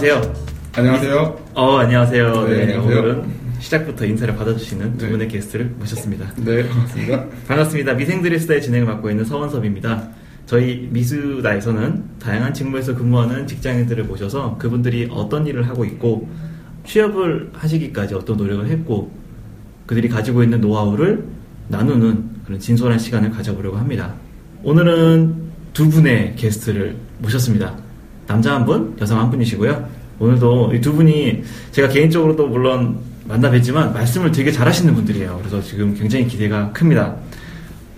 안녕하세요. 안녕하세요. 어, 안녕하세요. 네, 네, 안녕하세요. 오늘은 시작부터 인사를 받아주시는 두 네. 분의 게스트를 모셨습니다. 네, 반갑습니다. 반갑습니다. 미생들의 수다의 진행을 맡고 있는 서원섭입니다. 저희 미수다에서는 다양한 직무에서 근무하는 직장인들을 모셔서 그분들이 어떤 일을 하고 있고 취업을 하시기까지 어떤 노력을 했고 그들이 가지고 있는 노하우를 나누는 그런 진솔한 시간을 가져보려고 합니다. 오늘은 두 분의 게스트를 모셨습니다. 남자 한 분, 여성 한 분이시고요. 오늘도 이 두 분이 제가 개인적으로도 물론 만나 뵀지만 말씀을 되게 잘하시는 분들이에요. 그래서 지금 굉장히 기대가 큽니다.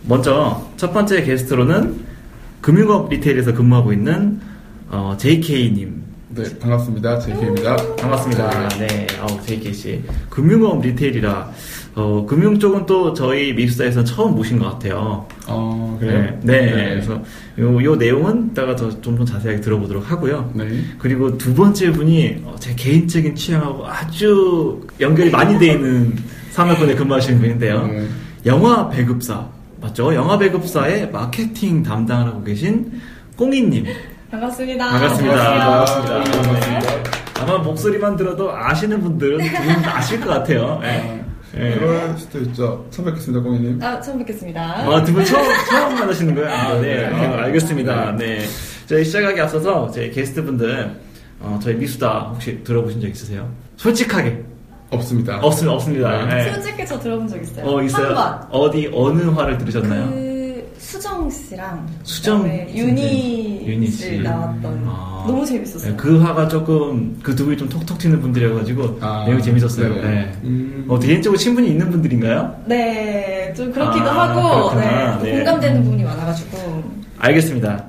먼저 첫 번째 게스트로는 금융업 리테일에서 근무하고 있는 어, JK님 네, 반갑습니다. JK입니다. 반갑습니다. 네, 아우 JK 씨 금융업 리테일이라 어, 금융 쪽은 또 저희 미술사에서 처음 모신 것 같아요. 어, 그래요? 네, 네. 그래서 요, 요 내용은 이따가 더좀더 자세하게 들어보도록 하고요. 네. 그리고 두 번째 분이 어, 제 개인적인 취향하고 아주 연결이 많이 돼 있는 산업군에 근무하시는 분인데요. 네. 영화 배급사 맞죠? 영화 배급사의 마케팅 담당을 하고 계신 꽁이님 반갑습니다. 반갑습니다. 안녕하세요. 반갑습니다. 네. 아마 목소리만 들어도 아시는 분들은 두분 아실 것 같아요. 네. 네. 그럴 수도 있죠. 처음 뵙겠습니다, 공인님. 아, 처음 뵙겠습니다. 아, 두 분 처음, 처음 만나시는 거예요? 아, 네. 네. 아, 알겠습니다. 네. 저희 시작하기 앞서서 제 게스트분들, 어, 저희 미수다 혹시 들어보신 적 있으세요? 솔직하게. 없습니다. 없, 없습니다. 네. 솔직히 저 들어본 적 있어요. 어, 있어요? 한 번. 어디, 어느 화를 들으셨나요? 그 수정 씨랑 수정 유니 씨 씨. 나왔던 아. 너무 재밌었어요. 네, 그 화가 조금, 그 두 분이 좀 톡톡 튀는 분들이어가지고, 아, 내용이 재밌었어요. 네네. 네. 음. 어, 개인적으로 친분이 있는 분들인가요? 네, 좀 그렇기도 아, 하고. 네, 네. 공감되는 부분이 많아가지고 알겠습니다.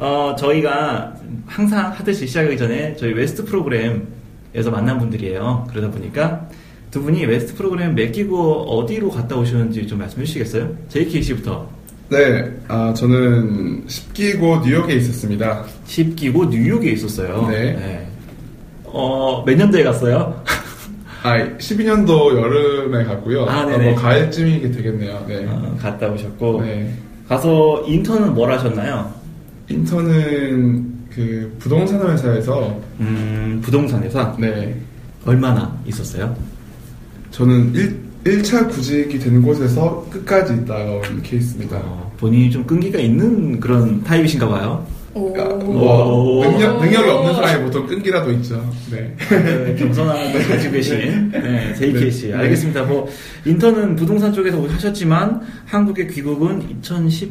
어, 저희가 항상 하듯이 시작하기 전에 저희 WEST 프로그램에서 만난 분들이에요. 그러다 보니까 두 분이 WEST 프로그램 몇 기고 어디로 갔다 오셨는지 좀 말씀해 주시겠어요? JK 씨부터. 네, 아, 저는 10기고 뉴욕에 있었습니다. 10기고 뉴욕에 있었어요. 네. 어, 몇 년도에 갔어요? 아, 12년도 여름에 갔고요. 아, 아, 네네. 뭐 가을쯤이 되겠네요. 네. 어, 갔다 오셨고. 네. 가서 인턴은 뭘 하셨나요? 인턴은 그 부동산 회사에서 음, 부동산 회사? 네. 얼마나 있었어요? 저는 1, 1차 구직이 된 곳에서 끝까지 있다가 온 케이스입니다. 어, 본인이 좀 끈기가 있는 그런 타입이신가 봐요. 뭐 오. 능력, 능력이 없는 사람이 보통 끈기라도 있죠. 네. 네, 겸손한 걸 가지고 계신 네, JK 씨. 네. 알겠습니다. 뭐 인턴은 부동산 쪽에서 하셨지만 한국에 귀국은 2012년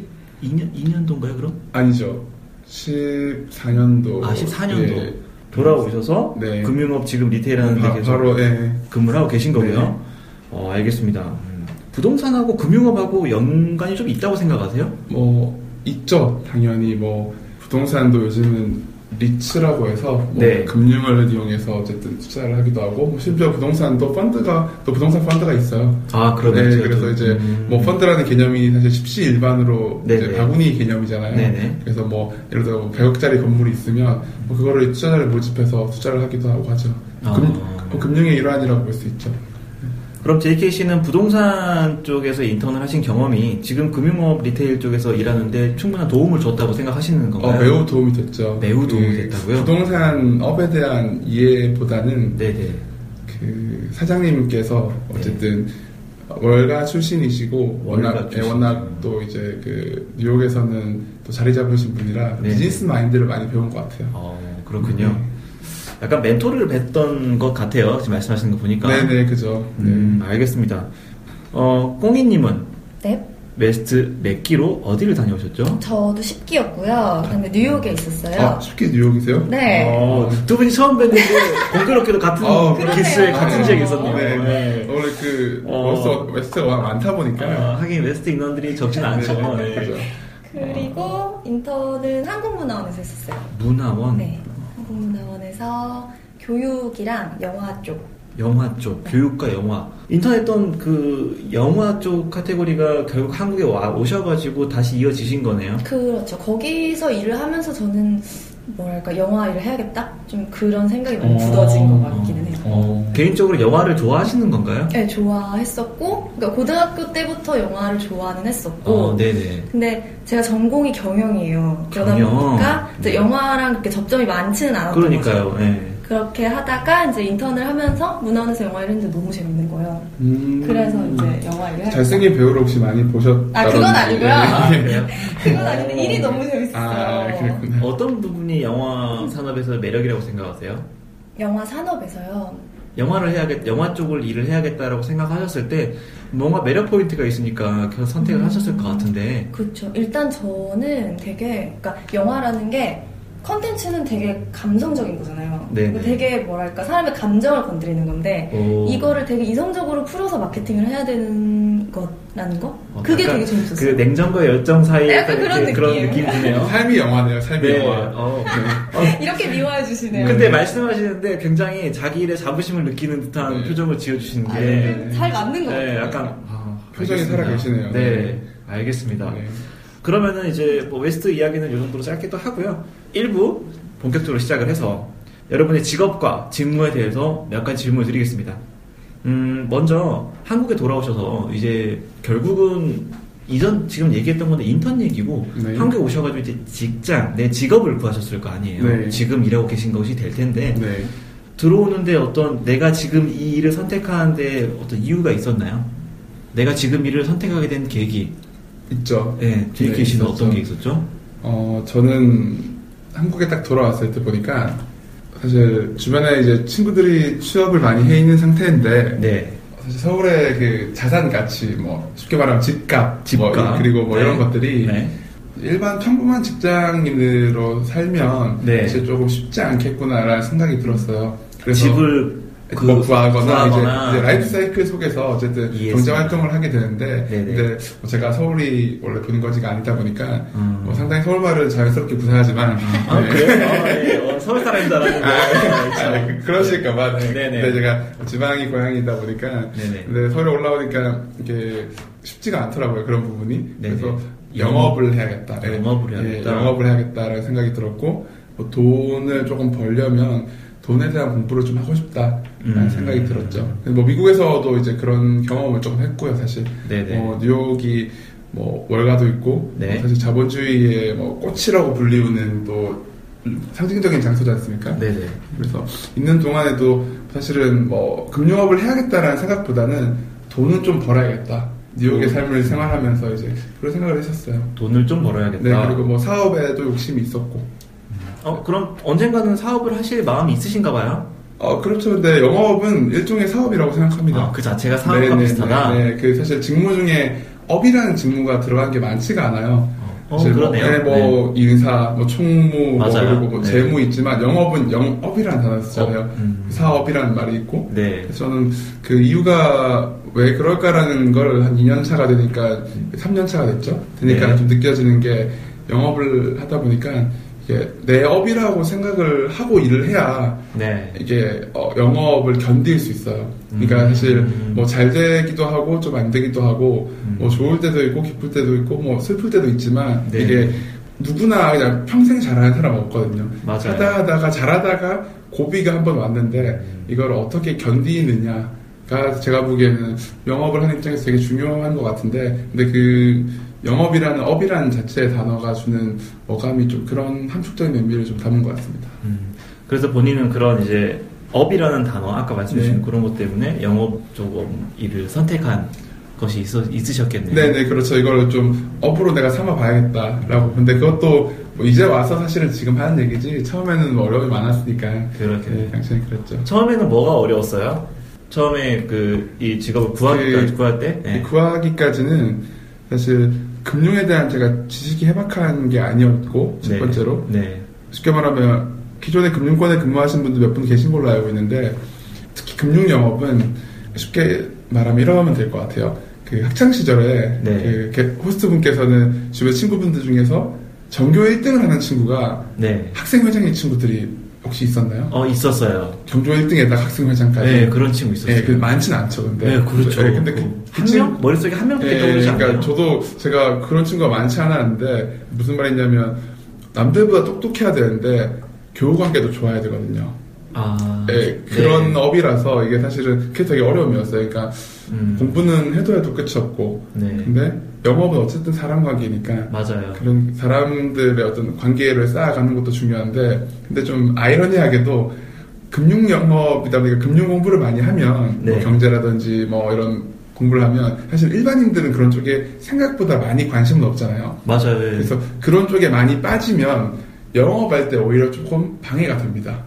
2년도인가요, 그럼? 아니죠. 14년도. 아, 14년도 돌아오셔서 네. 금융업 지금 리테일하는 데 바, 계속 바로, 예. 근무를 하고 계신 거고요. 네. 어, 알겠습니다. 음. 부동산하고 금융업하고 연관이 좀 있다고 생각하세요? 뭐, 있죠. 당연히 뭐, 부동산도 요즘은 리츠라고 해서 뭐 네. 금융을 이용해서 어쨌든 투자를 하기도 하고 뭐 심지어 부동산도 펀드가 또 부동산 펀드가 있어요. 아, 그러네. 네, 그래서 이제 음. 뭐 펀드라는 개념이 사실 십시일반으로 이제 네네. 바구니 개념이잖아요. 네네. 그래서 뭐 예를 들어 뭐 100억짜리 건물이 있으면 뭐 그거를 투자자를 모집해서 투자를 하기도 하고 하죠. 아. 금, 뭐 금융의 일환이라고 볼 수 있죠. 그럼 JK 씨는 부동산 쪽에서 인턴을 하신 경험이 지금 금융업 retail 쪽에서 일하는데 충분한 도움을 줬다고 생각하시는 건가요? 어, 매우 도움이 됐죠. 매우 도움이 그 됐다고요? 부동산 업에 대한 이해보다는 네네. 그 사장님께서 어쨌든 월가 출신이시고 월가 워낙 예, 출신. 워낙 또 이제 그 뉴욕에서는 또 자리 잡으신 분이라 네. 비즈니스 마인드를 많이 배운 것 같아요. 어, 그렇군요. 네. 약간 멘토를 뵀던 것 같아요. 지금 말씀하시는 거 보니까. 네네 그죠. 음, 알겠습니다. 어, 꽁이님은 네, WEST 몇 기로 어디를 다녀오셨죠? 저도 10기였고요. 그다음에 뉴욕에 있었어요. 아 10기에 뉴욕이세요? 네. 어, 두 분이 처음 뵀는데 공교롭게도 같은 어, 기수에. 같은 지역에 있었네요. 네. 네. 원래 그 어. WEST WEST가 많다 보니까 어, 하긴 WEST 인원들이 적진 않죠. 네, 네. 그죠. 그리고 인턴은 한국문화원에서 했었어요. 문화원, 네, 한국문화원에서 교육이랑 영화 쪽. 영화 쪽, 교육과 영화. 인터넷던 그 영화 쪽 카테고리가 결국 한국에 와 오셔가지고 다시 이어지신 거네요. 그렇죠. 거기서 일을 하면서 저는 뭐랄까 영화 일을 해야겠다 좀 그런 생각이 많이 굳어진 것 같기는 해요. 어. 개인적으로 영화를 좋아하시는 건가요? 네, 좋아했었고, 그러니까 고등학교 때부터 영화를 좋아는 했었고, 어, 네네. 근데 제가 전공이 경영이에요. 그러다 경영. 보니까 네. 영화랑 그렇게 접점이 많지는 않았던. 그러니까요. 예. 그렇게 하다가 이제 인턴을 하면서 문화원에서 영화 일을 했는데 너무 재밌는 거예요. 음. 그래서 이제 영화 일을 잘생긴 배우를 혹시 많이 보셨다는 아, 그건 아니고요. 네. 그래요? 그건 아닌데 일이 너무 재밌었어요. 아, 그렇구나. 어떤 부분이 영화 산업에서 매력이라고 생각하세요? 영화 산업에서요. 영화를 해야겠, 영화 쪽을 일을 해야겠다라고 생각하셨을 때 뭔가 매력 포인트가 있으니까 그 선택을 음. 하셨을 것 같은데. 그렇죠. 일단 저는 되게 그러니까 영화라는 게 컨텐츠는 되게 감성적인 거잖아요. 네네. 그리고 되게 뭐랄까 사람의 감정을 건드리는 건데 오. 이거를 되게 이성적으로 풀어서 마케팅을 해야 되는 거라는 거? 어, 그게 되게 재밌었어요. 그 냉정과 열정 사이에 약간 그런 이렇게 그런 느낌. 느낌이 드네요. 삶이 영화네요, 삶이 네. 영화. 어, 이렇게 미워해 주시네요. 근데 말씀하시는데 굉장히 자기 일에 자부심을 느끼는 듯한 네. 표정을 지어주시는 게. 아, 잘 맞는 것 같아요. 네, 약간. 아, 표정이. 살아계시네요. 네, 네. 알겠습니다. 네. 그러면은 이제 뭐 WEST 이야기는 이 정도로 짧게도 하고요. 1부 본격적으로 시작을 해서 여러분의 직업과 직무에 대해서 몇 가지 질문을 드리겠습니다. 음, 먼저 한국에 돌아오셔서 이제 결국은 이전 지금 얘기했던 건데 인턴 얘기고 네. 한국에 오셔가지고 이제 직장 내 직업을 구하셨을 거 아니에요. 네. 지금 일하고 계신 것이 될 텐데 네. 들어오는데 어떤 내가 지금 이 일을 선택하는데 어떤 이유가 있었나요? 내가 지금 일을 선택하게 된 계기. 있죠. 네, 제이케 네, 씨는 있었죠. 어떤 게 있었죠? 어, 저는 한국에 딱 돌아왔을 때 보니까 사실 주변에 이제 친구들이 취업을 많이 해 있는 상태인데 네. 사실 서울의 그 자산 가치 뭐 쉽게 말하면 집값, 집값. 뭐 그리고 뭐 네. 이런 것들이 네. 일반 평범한 직장인으로 살면 네. 사실 조금 쉽지 않겠구나라는 생각이 들었어요. 그래서 집을 그뭐 구하거나, 구하거나. 이제, 이제 라이프 사이클 속에서 어쨌든. 경제 활동을 하게 되는데 네네. 근데 뭐 제가 서울이 원래 본거지가 아니다 보니까 음. 뭐 상당히 서울 말을 자연스럽게 구사하지만 아, 네. 그래요? 아, 네. 어, 서울 사람인 줄 알았는데. 아, 네, 그- 그러실까봐. 네. 근데 제가 지방이 고향이다 보니까. 네네. 근데 서울에 올라오니까 이게 쉽지가 않더라고요. 그런 부분이. 네네. 그래서 영업을 해야겠다. 예. 영업을 해야겠다. 예, 영업을 해야겠다라는 생각이 들었고, 뭐 돈을 조금 벌려면 돈에 대한 공부를 좀 하고 싶다라는 음. 생각이 들었죠. 뭐 미국에서도 이제 그런 경험을 조금 했고요, 사실. 네네. 어, 뉴욕이 뭐 월가도 있고 네. 뭐 사실 자본주의의 뭐 꽃이라고 불리우는 또 상징적인 장소지 않습니까? 네네. 그래서 있는 동안에도 사실은 뭐 금융업을 해야겠다라는 생각보다는 돈은 좀 벌어야겠다. 뉴욕의 음. 삶을 생활하면서 이제 그런 생각을 했었어요. 돈을 좀 벌어야겠다. 네, 그리고 뭐 사업에도 욕심이 있었고. 어, 그럼 언젠가는 사업을 하실 마음이 있으신가 봐요? 어, 그렇죠. 근데 영업은 일종의 사업이라고 생각합니다. 아, 그 자체가 사업과 네, 네, 비슷하다? 네, 네. 그 사실 직무 중에 업이라는 직무가 들어간 게 많지가 않아요. 어, 뭐, 그러네요. 네, 뭐 인사, 뭐 총무, 뭐 맞아요. 그리고 뭐 네. 재무 있지만 영업은 영업이라는 단어 쓰잖아요. 업, 음. 사업이라는 말이 있고. 네. 그래서 저는 그 이유가 왜 그럴까라는 걸 한 2년 차가 되니까 3년 차가 됐죠. 되니까 네. 좀 느껴지는 게 영업을 하다 보니까 이게 내 업이라고 생각을 하고 일을 해야 네. 이게 어, 영업을 견딜 수 있어요. 그러니까 음. 사실 뭐 잘 되기도 하고 좀 안 되기도 하고 음. 뭐 좋을 때도 있고 기쁠 때도 있고 뭐 슬플 때도 있지만 네. 이게 누구나 그냥 평생 잘하는 사람은 없거든요. 맞아요. 하다 하다가 잘하다가 고비가 한 번 왔는데 음. 이걸 어떻게 견디느냐가 제가 보기에는 영업을 하는 입장에서 되게 중요한 것 같은데 근데 그 영업이라는 업이라는 자체의 단어가 주는 어감이 좀 그런 함축적인 의미를 좀 담은 것 같습니다. 음, 그래서 본인은 그런 이제 업이라는 단어 아까 말씀해주신 네. 그런 것 때문에 영업 쪽 일을 선택한 것이 있어, 있으셨겠네요. 네네 그렇죠 이걸 좀 업으로 내가 삼아봐야겠다라고 근데 그것도 뭐 이제 와서 사실은 지금 하는 얘기지 처음에는 뭐 어려움이 많았으니까 그렇게. 네, 당연히 그랬죠 처음에는 뭐가 어려웠어요? 처음에 그 이 직업을 구하기까지 그- 구할 때? 네. 구하기까지는 사실 금융에 대한 제가 지식이 해박한 게 아니었고 첫 네. 번째로 네. 쉽게 말하면 기존에 금융권에 근무하신 분들 몇 분 계신 걸로 알고 있는데 특히 금융 영업은 쉽게 말하면 이러면 하될 것 같아요. 그 학창 시절에 네. 그 게- 호스트 분께서는 주변 친구분들 중에서 전교 1등을 하는 친구가 네. 학생 회장인 친구들이 혹시 있었나요? 어, 있었어요. 전교 1등에다가 학생 회장까지. 네, 그런 친구 있었어요. 예, 그 많지는 않죠, 근데. 네, 그렇죠. 예, 근데 그, 그그한 친- 명? 머릿속에 한 명밖에 예, 떠오르지 그러니까 않아요. 저도 제가 그런 친구가 많지 않았는데 무슨 말이냐면 남들보다 똑똑해야 되는데 교우 관계도 좋아야 되거든요. 아, 예, 그런 네. 업이라서 이게 사실은 그게 되게 어려움이었어요. 그러니까 음, 공부는 해도 해도 끝이 없고 네. 근데 영업은 어쨌든 사람 관계니까 맞아요. 그런 사람들의 어떤 관계를 쌓아가는 것도 중요한데 근데 좀 아이러니하게도 금융 영업이다 보니까 금융 공부를 많이 하면 뭐 네. 경제라든지 뭐 이런 공부를 하면 사실 일반인들은 그런 쪽에 생각보다 많이 관심은 없잖아요. 맞아요. 예. 그래서 그런 쪽에 많이 빠지면 영업할 때 오히려 조금 방해가 됩니다.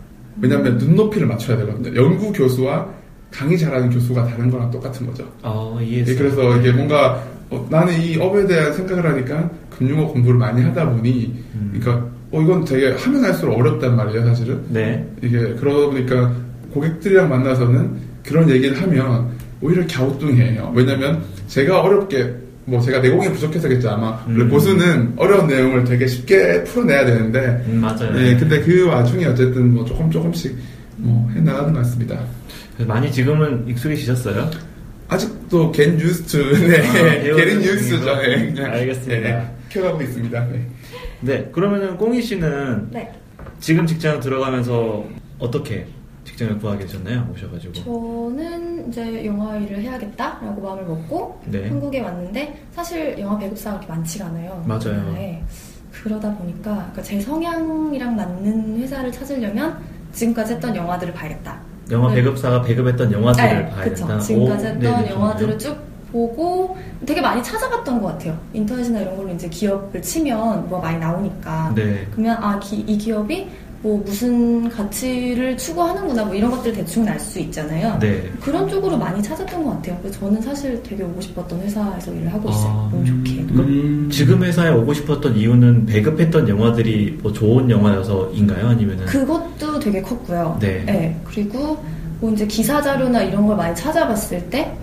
왜냐하면 눈높이를 맞춰야 되거든요. 연구 교수와 강의 잘하는 교수가 다른 거랑 똑같은 거죠. 아, 예, 이해했어요. 그래서 이게 뭔가 어, 나는 이 업에 대한 생각을 하니까 금융업 공부를 많이 하다 보니 음. 그러니까 어, 이건 되게 하면 할수록 어렵단 말이에요, 사실은. 네. 이게 그러다 보니까 고객들이랑 만나서는 그런 얘기를 하면 오히려 갸우뚱해요. 왜냐면 제가 어렵게 뭐 제가 내공이 부족해서겠죠 아마 음. 고수는 어려운 내용을 되게 쉽게 풀어내야 되는데 음, 맞아요. 예 근데 그 와중에 어쨌든 뭐 조금 조금씩 뭐 해나가는 것 같습니다. 많이 지금은 익숙해지셨어요? 아직도 겐 뉴스트 네 아, 게린 뉴스죠. 예, 그냥, 알겠습니다. 예, 켜가고 있습니다. 네. 네. 그러면은 꽁이 씨는 네. 지금 직장 들어가면서 어떻게 직장을 구하게 되셨나요? 오셔가지고. 저는 이제 영화 일을 해야겠다라고 마음을 먹고 네. 한국에 왔는데 사실 영화 배급사가 그렇게 많지가 않아요. 맞아요. 우리나라에. 그러다 보니까 그러니까 제 성향이랑 맞는 회사를 찾으려면 지금까지 했던 영화들을 봐야겠다. 영화 네. 배급사가 배급했던 영화들을 네, 봐야 그쵸. 된다. 지금까지 오, 했던 네네, 영화들을 좋네요. 쭉 보고 되게 많이 찾아봤던 것 같아요. 인터넷이나 이런 걸로 이제 기업을 치면 뭐 많이 나오니까. 네. 그러면 아, 기- 이 기업이 뭐 무슨 가치를 추구하는구나 뭐 이런 것들 대충 알 수 있잖아요. 네. 그런 쪽으로 많이 찾았던 것 같아요. 그래서 저는 사실 되게 오고 싶었던 회사에서 일을 하고 있어요. 아. 너무 좋게. 그럼 지금 회사에 오고 싶었던 이유는 배급했던 영화들이 뭐 좋은 영화여서인가요? 아니면은 그것도 되게 컸고요. 네. 그리고 뭐 이제 기사 자료나 이런 걸 많이 찾아봤을 때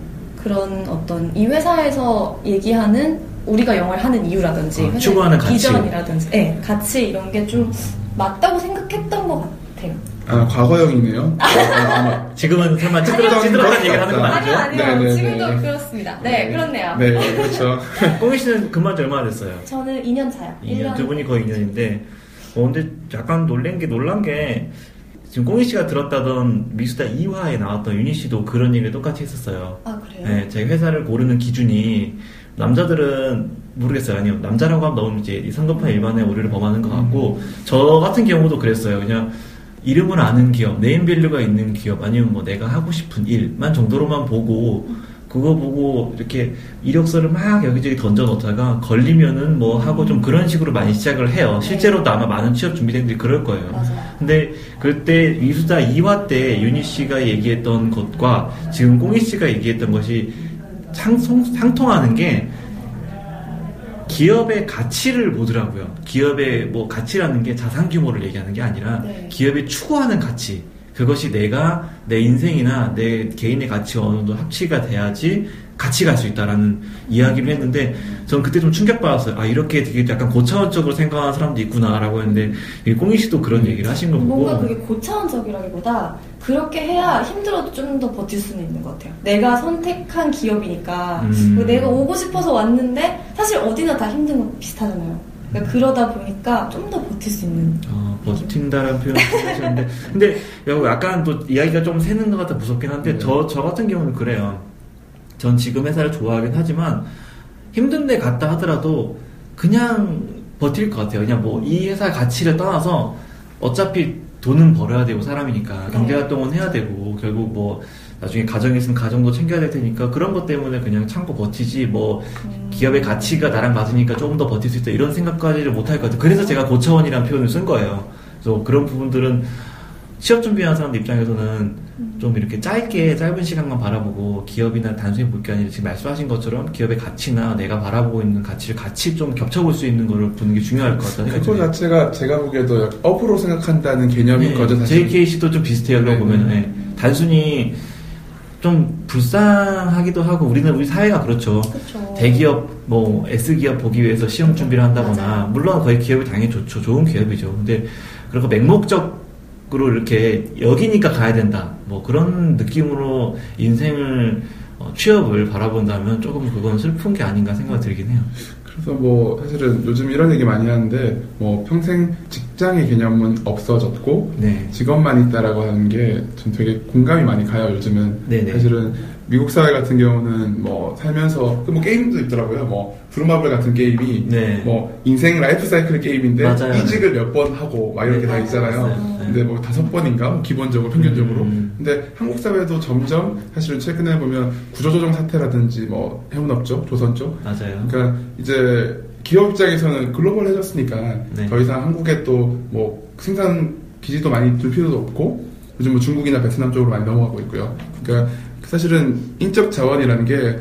그런 어떤 이 회사에서 얘기하는 우리가 영화를 하는 이유라든지 아, 추구하는 가치. 비전이라든지 네, 가치 이런 게 좀 맞다고 생각 했던 것 같아요. 아 과거형이네요. 아, 아, 지금은 설마 아니요. 찌들어 찌들었다는 얘기를 하는 건 아니요, 아니죠? 아니요. 네, 네, 지금도 네. 그렇습니다. 네, 그렇네요. 네 그렇죠. 꽁이 씨는 근무한 지 얼마나 됐어요? 저는 2년 차요. 2년, 두 분이 거의 2년인데, 어, 근데 약간 놀란 게, 놀란 게, 지금 꽁이 씨가 들었다던 미수다 2화에 나왔던 유니 씨도 그런 얘기를 똑같이 했었어요. 아, 그래요? 네, 제 회사를 고르는 기준이, 남자들은 모르겠어요. 아니요. 남자라고 하면 너무 이제 이 성급한 일반의 오류를 범하는 것 같고, 저 같은 경우도 그랬어요. 그냥, 이름을 아는 기업, 네임밸류가 있는 기업, 아니면 뭐 내가 하고 싶은 일만 정도로만 보고, 그거 보고 이렇게 이력서를 막 여기저기 던져 놓다가 걸리면은 뭐 하고 좀 그런 식으로 많이 시작을 해요. 실제로도 아마 많은 취업 준비생들이 그럴 거예요. 맞아요. 근데 그때 위수다 2화 때 윤희 씨가 얘기했던 것과 지금 꽁이 씨가 얘기했던 것이 상통, 상통하는 게 기업의 가치를 보더라고요. 기업의 뭐 가치라는 게 자산 규모를 얘기하는 게 아니라 네. 기업이 추구하는 가치. 그것이 내가 내 인생이나 내 개인의 가치와 어느 정도 합치가 돼야지 같이 갈 수 있다라는 이야기를 했는데 전 그때 좀 충격받았어요. 아 이렇게 되게 약간 고차원적으로 생각하는 사람도 있구나라고 했는데 이 꽁이 씨도 그런 얘기를 하신 거 보고 뭔가 그게 고차원적이라기보다 그렇게 해야 힘들어도 좀 더 버틸 수는 있는 것 같아요. 내가 선택한 기업이니까 음. 그 내가 오고 싶어서 왔는데 사실 어디나 다 힘든 거 비슷하잖아요. 그러니까 그러다 보니까 좀 더 버틸 수 있는. 어, 버틴다라는 표현을 하시는데 근데 약간 또 이야기가 좀 새는 것 같아 무섭긴 한데 네. 저, 저 같은 경우는 그래요 전 지금 회사를 좋아하긴 하지만 힘든데 갔다 하더라도 그냥 버틸 것 같아요 그냥 뭐 이 회사 가치를 떠나서 어차피 돈은 벌어야 되고 사람이니까 경제 활동은 해야 되고 결국 뭐 나중에 가정이 있으면 가정도 챙겨야 될 테니까 그런 것 때문에 그냥 참고 버티지 뭐 음. 기업의 가치가 나랑 맞으니까 조금 더 버틸 수 있다 이런 생각까지를 못 할 것 같아요. 그래서 제가 고차원이라는 표현을 쓴 거예요. 그래서 그런 부분들은 취업 준비하는 사람들 입장에서는 좀 이렇게 짧게 짧은 시간만 바라보고 기업이나 단순히 볼 게 아니라 지금 말씀하신 것처럼 기업의 가치나 내가 바라보고 있는 가치를 같이 좀 겹쳐볼 수 있는 거를 보는 게 중요할 것 같다는 생각이 그거 들어요. 자체가 제가 보기에도 업으로 생각한다는 개념인 거죠 사실. JKC도 좀 비슷해요. 그러고 네, 보면 네. 네. 단순히 좀 불쌍하기도 하고 우리는 우리 사회가 그렇죠. 그렇죠. 대기업 뭐 S 기업 보기 위해서 시험 준비를 한다거나 맞아요. 물론 거의 기업이 당연히 좋죠 좋은 기업이죠 근데 그렇게 맹목적 으로 이렇게 여기니까 가야 된다 뭐 그런 느낌으로 인생을 어, 취업을 바라본다면 조금 그건 슬픈 게 아닌가 생각이 들긴 해요 그래서 뭐 사실은 요즘 이런 얘기 많이 하는데 뭐 평생 직- 직장의 개념은 없어졌고 네. 직업만 있다라고 하는 게 전 되게 공감이 많이 가요 요즘은 네네. 사실은 미국 사회 같은 경우는 뭐 살면서 그 뭐 게임도 있더라고요 뭐 브루마블 같은 게임이 네. 뭐 인생 라이프 사이클 게임인데 맞아요. 이직을 몇 번 하고 막 이렇게 네, 다 있잖아요 맞아요. 네. 근데 뭐 다섯 번인가 뭐 기본적으로 평균적으로 음. 근데 한국 사회도 점점 사실은 최근에 보면 구조조정 사태라든지 뭐 해운업 쪽 조선 쪽 맞아요. 그러니까 이제 기업 입장에서는 글로벌해졌으니까 네. 더 이상 한국에 또 뭐 생산 기지도 많이 둘 필요도 없고 요즘 뭐 중국이나 베트남 쪽으로 많이 넘어가고 있고요. 그러니까 사실은 인적 자원이라는 게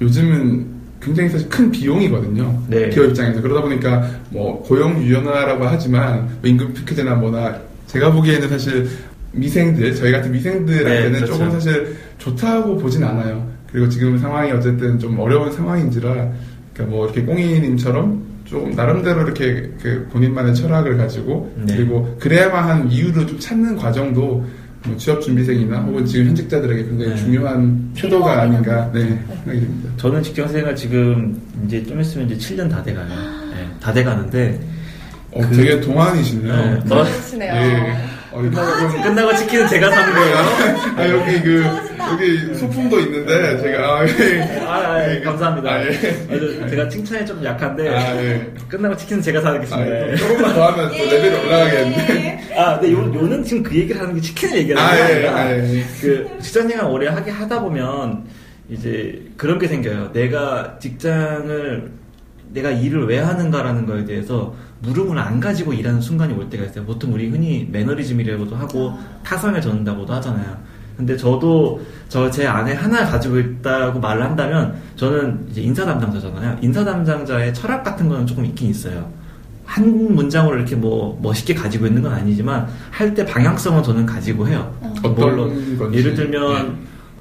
요즘은 굉장히 사실 큰 비용이거든요. 네. 기업 입장에서 그러다 보니까 뭐 고용 유연화라고 하지만 뭐 임금 피크제나 뭐나 제가 보기에는 사실 미생들 저희 같은 미생들한테는 네, 그렇죠. 조금 사실 좋다고 보진 않아요. 그리고 지금 상황이 어쨌든 좀 어려운 상황인지라 그러니까 뭐 이렇게 꽁이님처럼 좀 나름대로 이렇게 그 본인만의 철학을 가지고 네. 그리고 그래야만 한 이유를 좀 찾는 과정도 뭐 취업 준비생이나 혹은 지금 현직자들에게 굉장히 네. 중요한 필요하긴 아닌가 네, 네. 생각이 듭니다. 저는 직장 생활 지금 이제 좀 있으면 이제 7년 다 돼가요. 네, 다 돼가는데 어, 되게 동안이시네요. 네. 어, 그러시네요. 예. 어, 이거 좀 끝나고 치킨은 제가 사는 거예요. 아, 여기 그, 여기 소품도 있는데, 제가, 아, 예. 아, 아, 예, 감사합니다. 아, 예. 아주 제가 칭찬에 좀 약한데 아, 예. 끝나고 치킨은 제가 아, 사겠습니다. 예. 조금만 더 하면 또 레벨이 올라가겠는데. 아, 근데 요, 요는 지금 그 얘기를 하는 게 치킨을 얘기하는 아, 게 예, 아니라 아, 예. 그 직장생활 오래 하게 하다 보면 이제 그런 게 생겨요. 내가 직장을 내가 일을 왜 하는가라는 거에 대해서 물음을 안 가지고 일하는 순간이 올 때가 있어요. 보통 우리 흔히 매너리즘이라고도 하고 타성에 젖는다고도 하잖아요. 근데 저도 저제 안에 하나 가지고 있다고 말을 한다면 저는 이제 인사 담당자잖아요. 인사 담당자의 철학 같은 거는 조금 있긴 있어요. 한 문장으로 이렇게 뭐 멋있게 가지고 있는 건 아니지만 할 때 방향성은 저는 가지고 해요. 어떤 물론 건지. 예를 들면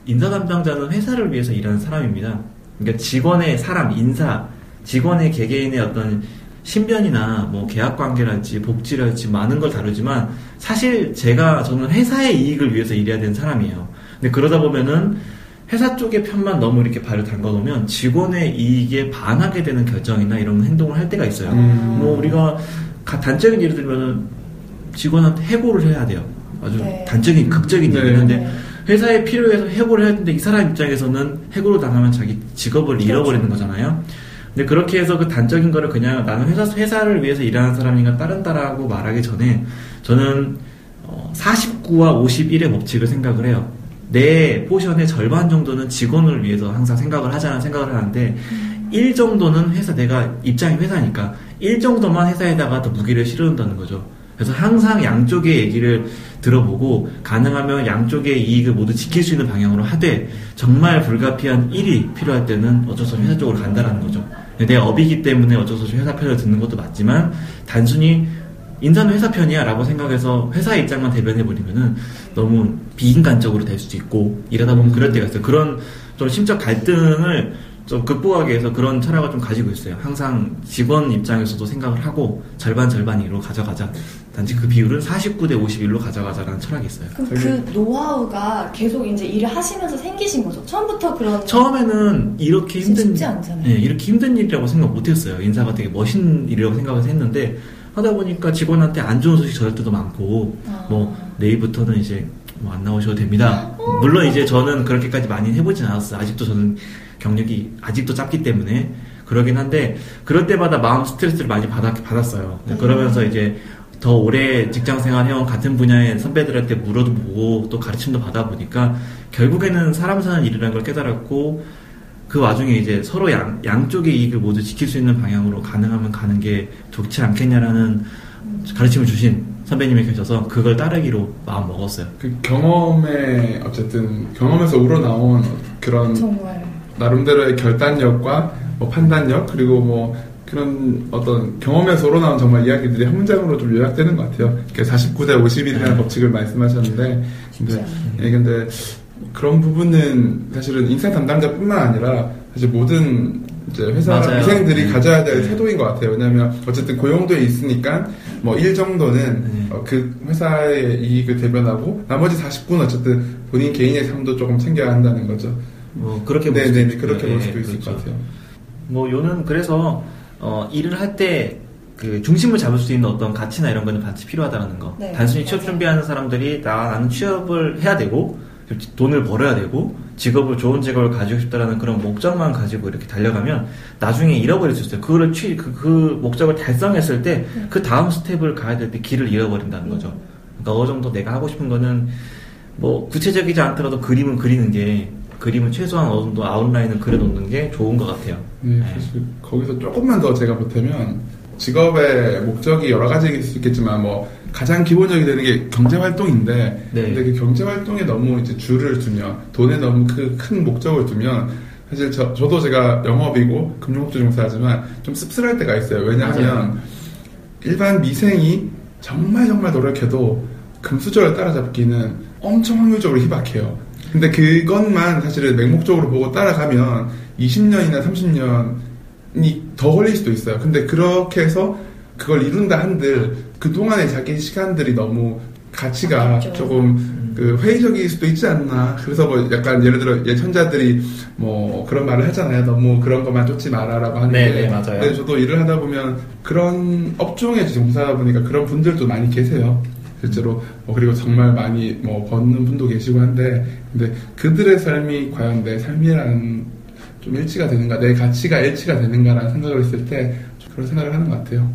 인사 담당자는 회사를 위해서 일하는 사람입니다. 그러니까 직원의 사람, 인사, 직원의 개개인의 어떤 신변이나 뭐 계약 관계랄지 복지랄지 많은 걸 다루지만 사실 제가 저는 회사의 이익을 위해서 일해야 되는 사람이에요. 근데 그러다 보면은 회사 쪽의 편만 너무 이렇게 발을 담가 놓으면 직원의 이익에 반하게 되는 결정이나 이런 행동을 할 때가 있어요. 음. 뭐 우리가 가- 단적인 예를 들면은 직원한테 해고를 해야 돼요. 아주 네. 단적인 극적인 네. 얘기를 하는데 네. 회사에 필요해서 해고를 해야 되는데 이 사람 입장에서는 해고를 당하면 자기 직업을 그렇죠. 잃어버리는 거잖아요. 근데 그렇게 해서 그 단적인 거를 그냥 나는 회사, 회사를 위해서 일하는 사람인가 따른다라고 말하기 전에 저는 어, 49와 51의 법칙을 생각을 해요. 내 포션의 절반 정도는 직원을 위해서 항상 생각을 하자는 생각을 하는데 1 정도는 회사 내가 입장이 회사니까 1 정도만 회사에다가 더 무게를 실어준다는 거죠. 그래서 항상 양쪽의 얘기를 들어보고 가능하면 양쪽의 이익을 모두 지킬 수 있는 방향으로 하되 정말 불가피한 1이 필요할 때는 어쩔 수 없이 회사 쪽으로 간다라는 거죠. 내 업이기 때문에 어쩔 수 없이 회사 편을 드는 것도 맞지만 단순히 인사는 회사 편이야 라고 생각해서 회사 입장만 대변해 버리면은 너무 비인간적으로 될 수도 있고 이러다 보면 그럴 때가 있어요. 그런 좀 심적 갈등을 좀 극복하기 위해서 그런 철학을 좀 가지고 있어요. 항상 직원 입장에서도 생각을 하고 절반 절반으로 가져가자. 단지 그 비율은 49대 51로 가져가자라는 철학이 있어요. 그럼 그 노하우가 계속 이제 일을 하시면서 생기신 거죠? 처음부터 그런 처음에는 이렇게 힘든 쉽지 않잖아요. 네, 이렇게 힘든 일이라고 생각 못했어요. 인사가 되게 멋있는 일이라고 생각을 했는데 하다 보니까 직원한테 안 좋은 소식 전할 때도 많고 아. 뭐 내일부터는 이제 뭐 안 나오셔도 됩니다. 물론 이제 저는 그렇게까지 많이 해보진 않았어요. 아직도 저는 경력이 아직도 짧기 때문에 그러긴 한데 그럴 때마다 마음 스트레스를 많이 받았, 받았어요. 음. 그러면서 이제 더 오래 직장 생활 해온 같은 분야의 선배들한테 물어도 보고 또 가르침도 받아 보니까 결국에는 사람 사는 일이라는 걸 깨달았고 그 와중에 이제 서로 양, 양쪽의 이익을 모두 지킬 수 있는 방향으로 가능하면 가는 게 좋지 않겠냐라는 가르침을 주신 선배님이 계셔서 그걸 따르기로 마음 먹었어요. 그 경험에, 어쨌든, 경험에서 우러나온 그런 정말 나름대로의 결단력과 뭐 판단력 그리고 뭐 그런 어떤 경험에서 우러나온 정말 이야기들이 한 문장으로 좀 요약되는 것 같아요. 49대 51이라는 네. 법칙을 말씀하셨는데 근데, 않네요. 예, 근데 그런 부분은 사실은 인사 담당자뿐만 아니라 사실 모든 이제 회사 맞아요. 위생들이 네. 가져야 될 네. 태도인 것 같아요. 왜냐하면 어쨌든 고용도에 있으니까 뭐 일 정도는 네. 어, 그 회사의 이익을 대변하고 나머지 49는 어쨌든 본인 개인의 삶도 조금 챙겨야 한다는 거죠. 뭐 그렇게 볼 네네 그렇게 볼 수도 있을 그렇죠. 것 같아요. 뭐 요는 그래서 어, 일을 할 때 그 중심을 잡을 수 있는 어떤 가치나 이런 거는 같이 필요하다는 거. 네, 단순히 취업 맞아요. 준비하는 사람들이 나, 나는 취업을 해야 되고 돈을 벌어야 되고 직업을 좋은 직업을 가지고 싶다라는 그런 목적만 가지고 이렇게 달려가면 나중에 잃어버릴 수 있어요. 그거를 취, 그, 그 목적을 달성했을 때 그 다음 스텝을 가야 될 때 길을 잃어버린다는 거죠. 그러니까 어느 정도 내가 하고 싶은 거는 뭐 구체적이지 않더라도 그림은 그리는 게 그림은 최소한 어느 정도 아웃라인을 그려놓는 게 좋은 것 같아요. 네, 사실 거기서 조금만 더 제가 보태면 직업의 목적이 여러 가지일 수 있겠지만 뭐 가장 기본적이 되는 게 경제 활동인데 네. 근데 그 경제 활동에 너무 이제 줄을 두면 돈에 너무 그 큰 목적을 두면 사실 저, 저도 제가 영업이고 금융업주 종사하지만 좀 씁쓸할 때가 있어요. 왜냐하면 맞아요. 일반 미생이 정말 정말 노력해도 금수저를 따라잡기는 엄청 확률적으로 희박해요. 근데 그것만 사실은 맹목적으로 보고 따라가면 20년이나 30년이 더 걸릴 수도 있어요. 근데 그렇게 해서 그걸 이룬다 한들 그동안의 자기 시간들이 너무 가치가 아깝죠. 조금 그 회의적일 수도 있지 않나. 그래서 뭐 약간 예를 들어 예천자들이 뭐 그런 말을 하잖아요. 너무 그런 것만 쫓지 마라라고 하는데. 네, 네, 맞아요. 근데 저도 일을 하다 보면 그런 업종에 종사하다 보니까 그런 분들도 많이 계세요. 실제로 뭐 그리고 정말 많이 뭐 버는 분도 계시고 한데 근데 그들의 삶이 과연 내 삶이랑 좀 일치가 되는가 내 가치가 일치가 되는가라는 생각을 했을 때 그런 생각을 하는 것 같아요.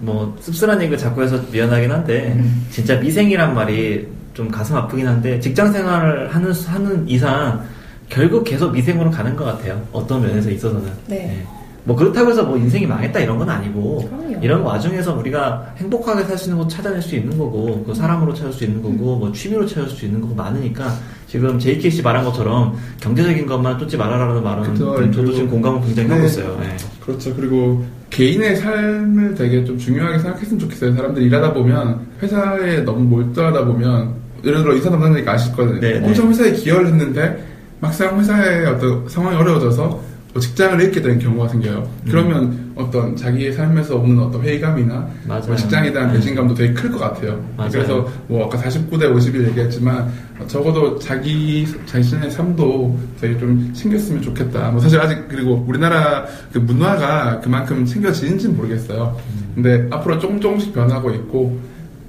뭐 씁쓸한 얘기를 자꾸 해서 미안하긴 한데 진짜 미생이란 말이 좀 가슴 아프긴 한데 직장 생활을 하는 하는 이상 결국 계속 미생으로 가는 것 같아요. 어떤 면에서 있어서는. 네. 뭐 그렇다고 해서 뭐 인생이 망했다 이런 건 아니고 그럼요. 이런 와중에서 우리가 행복하게 살 수 있는 거 찾아낼 수 있는 거고 그 사람으로 찾을 수 있는 거고 뭐 취미로 찾을 수 있는 거고 많으니까 지금 JK 씨 말한 것처럼 경제적인 것만 쫓지 말아라라는 말은 그쵸, 저도 지금 공감을 굉장히 하고 네. 있어요. 예. 그렇죠. 그리고 개인의 삶을 되게 좀 중요하게 생각했으면 좋겠어요. 사람들이 일하다 보면 회사에 너무 몰두하다 보면 예를 들어 이사 담당자니까 아실 거예요. 네, 네. 엄청 회사에 기여를 했는데 막상 회사의 어떤 상황이 어려워져서 뭐 직장을 잃게 되는 경우가 생겨요. 그러면 어떤 자기의 삶에서 오는 어떤 회의감이나. 뭐 직장에 대한 네. 배신감도 되게 클 것 같아요. 맞아요. 그래서 뭐 아까 49대 50일 얘기했지만 적어도 자기 자신의 삶도 되게 좀 챙겼으면 좋겠다. 뭐 사실 아직 그리고 우리나라 그 문화가 그만큼 챙겨지는지는 모르겠어요. 근데 앞으로 조금 조금씩 변하고 있고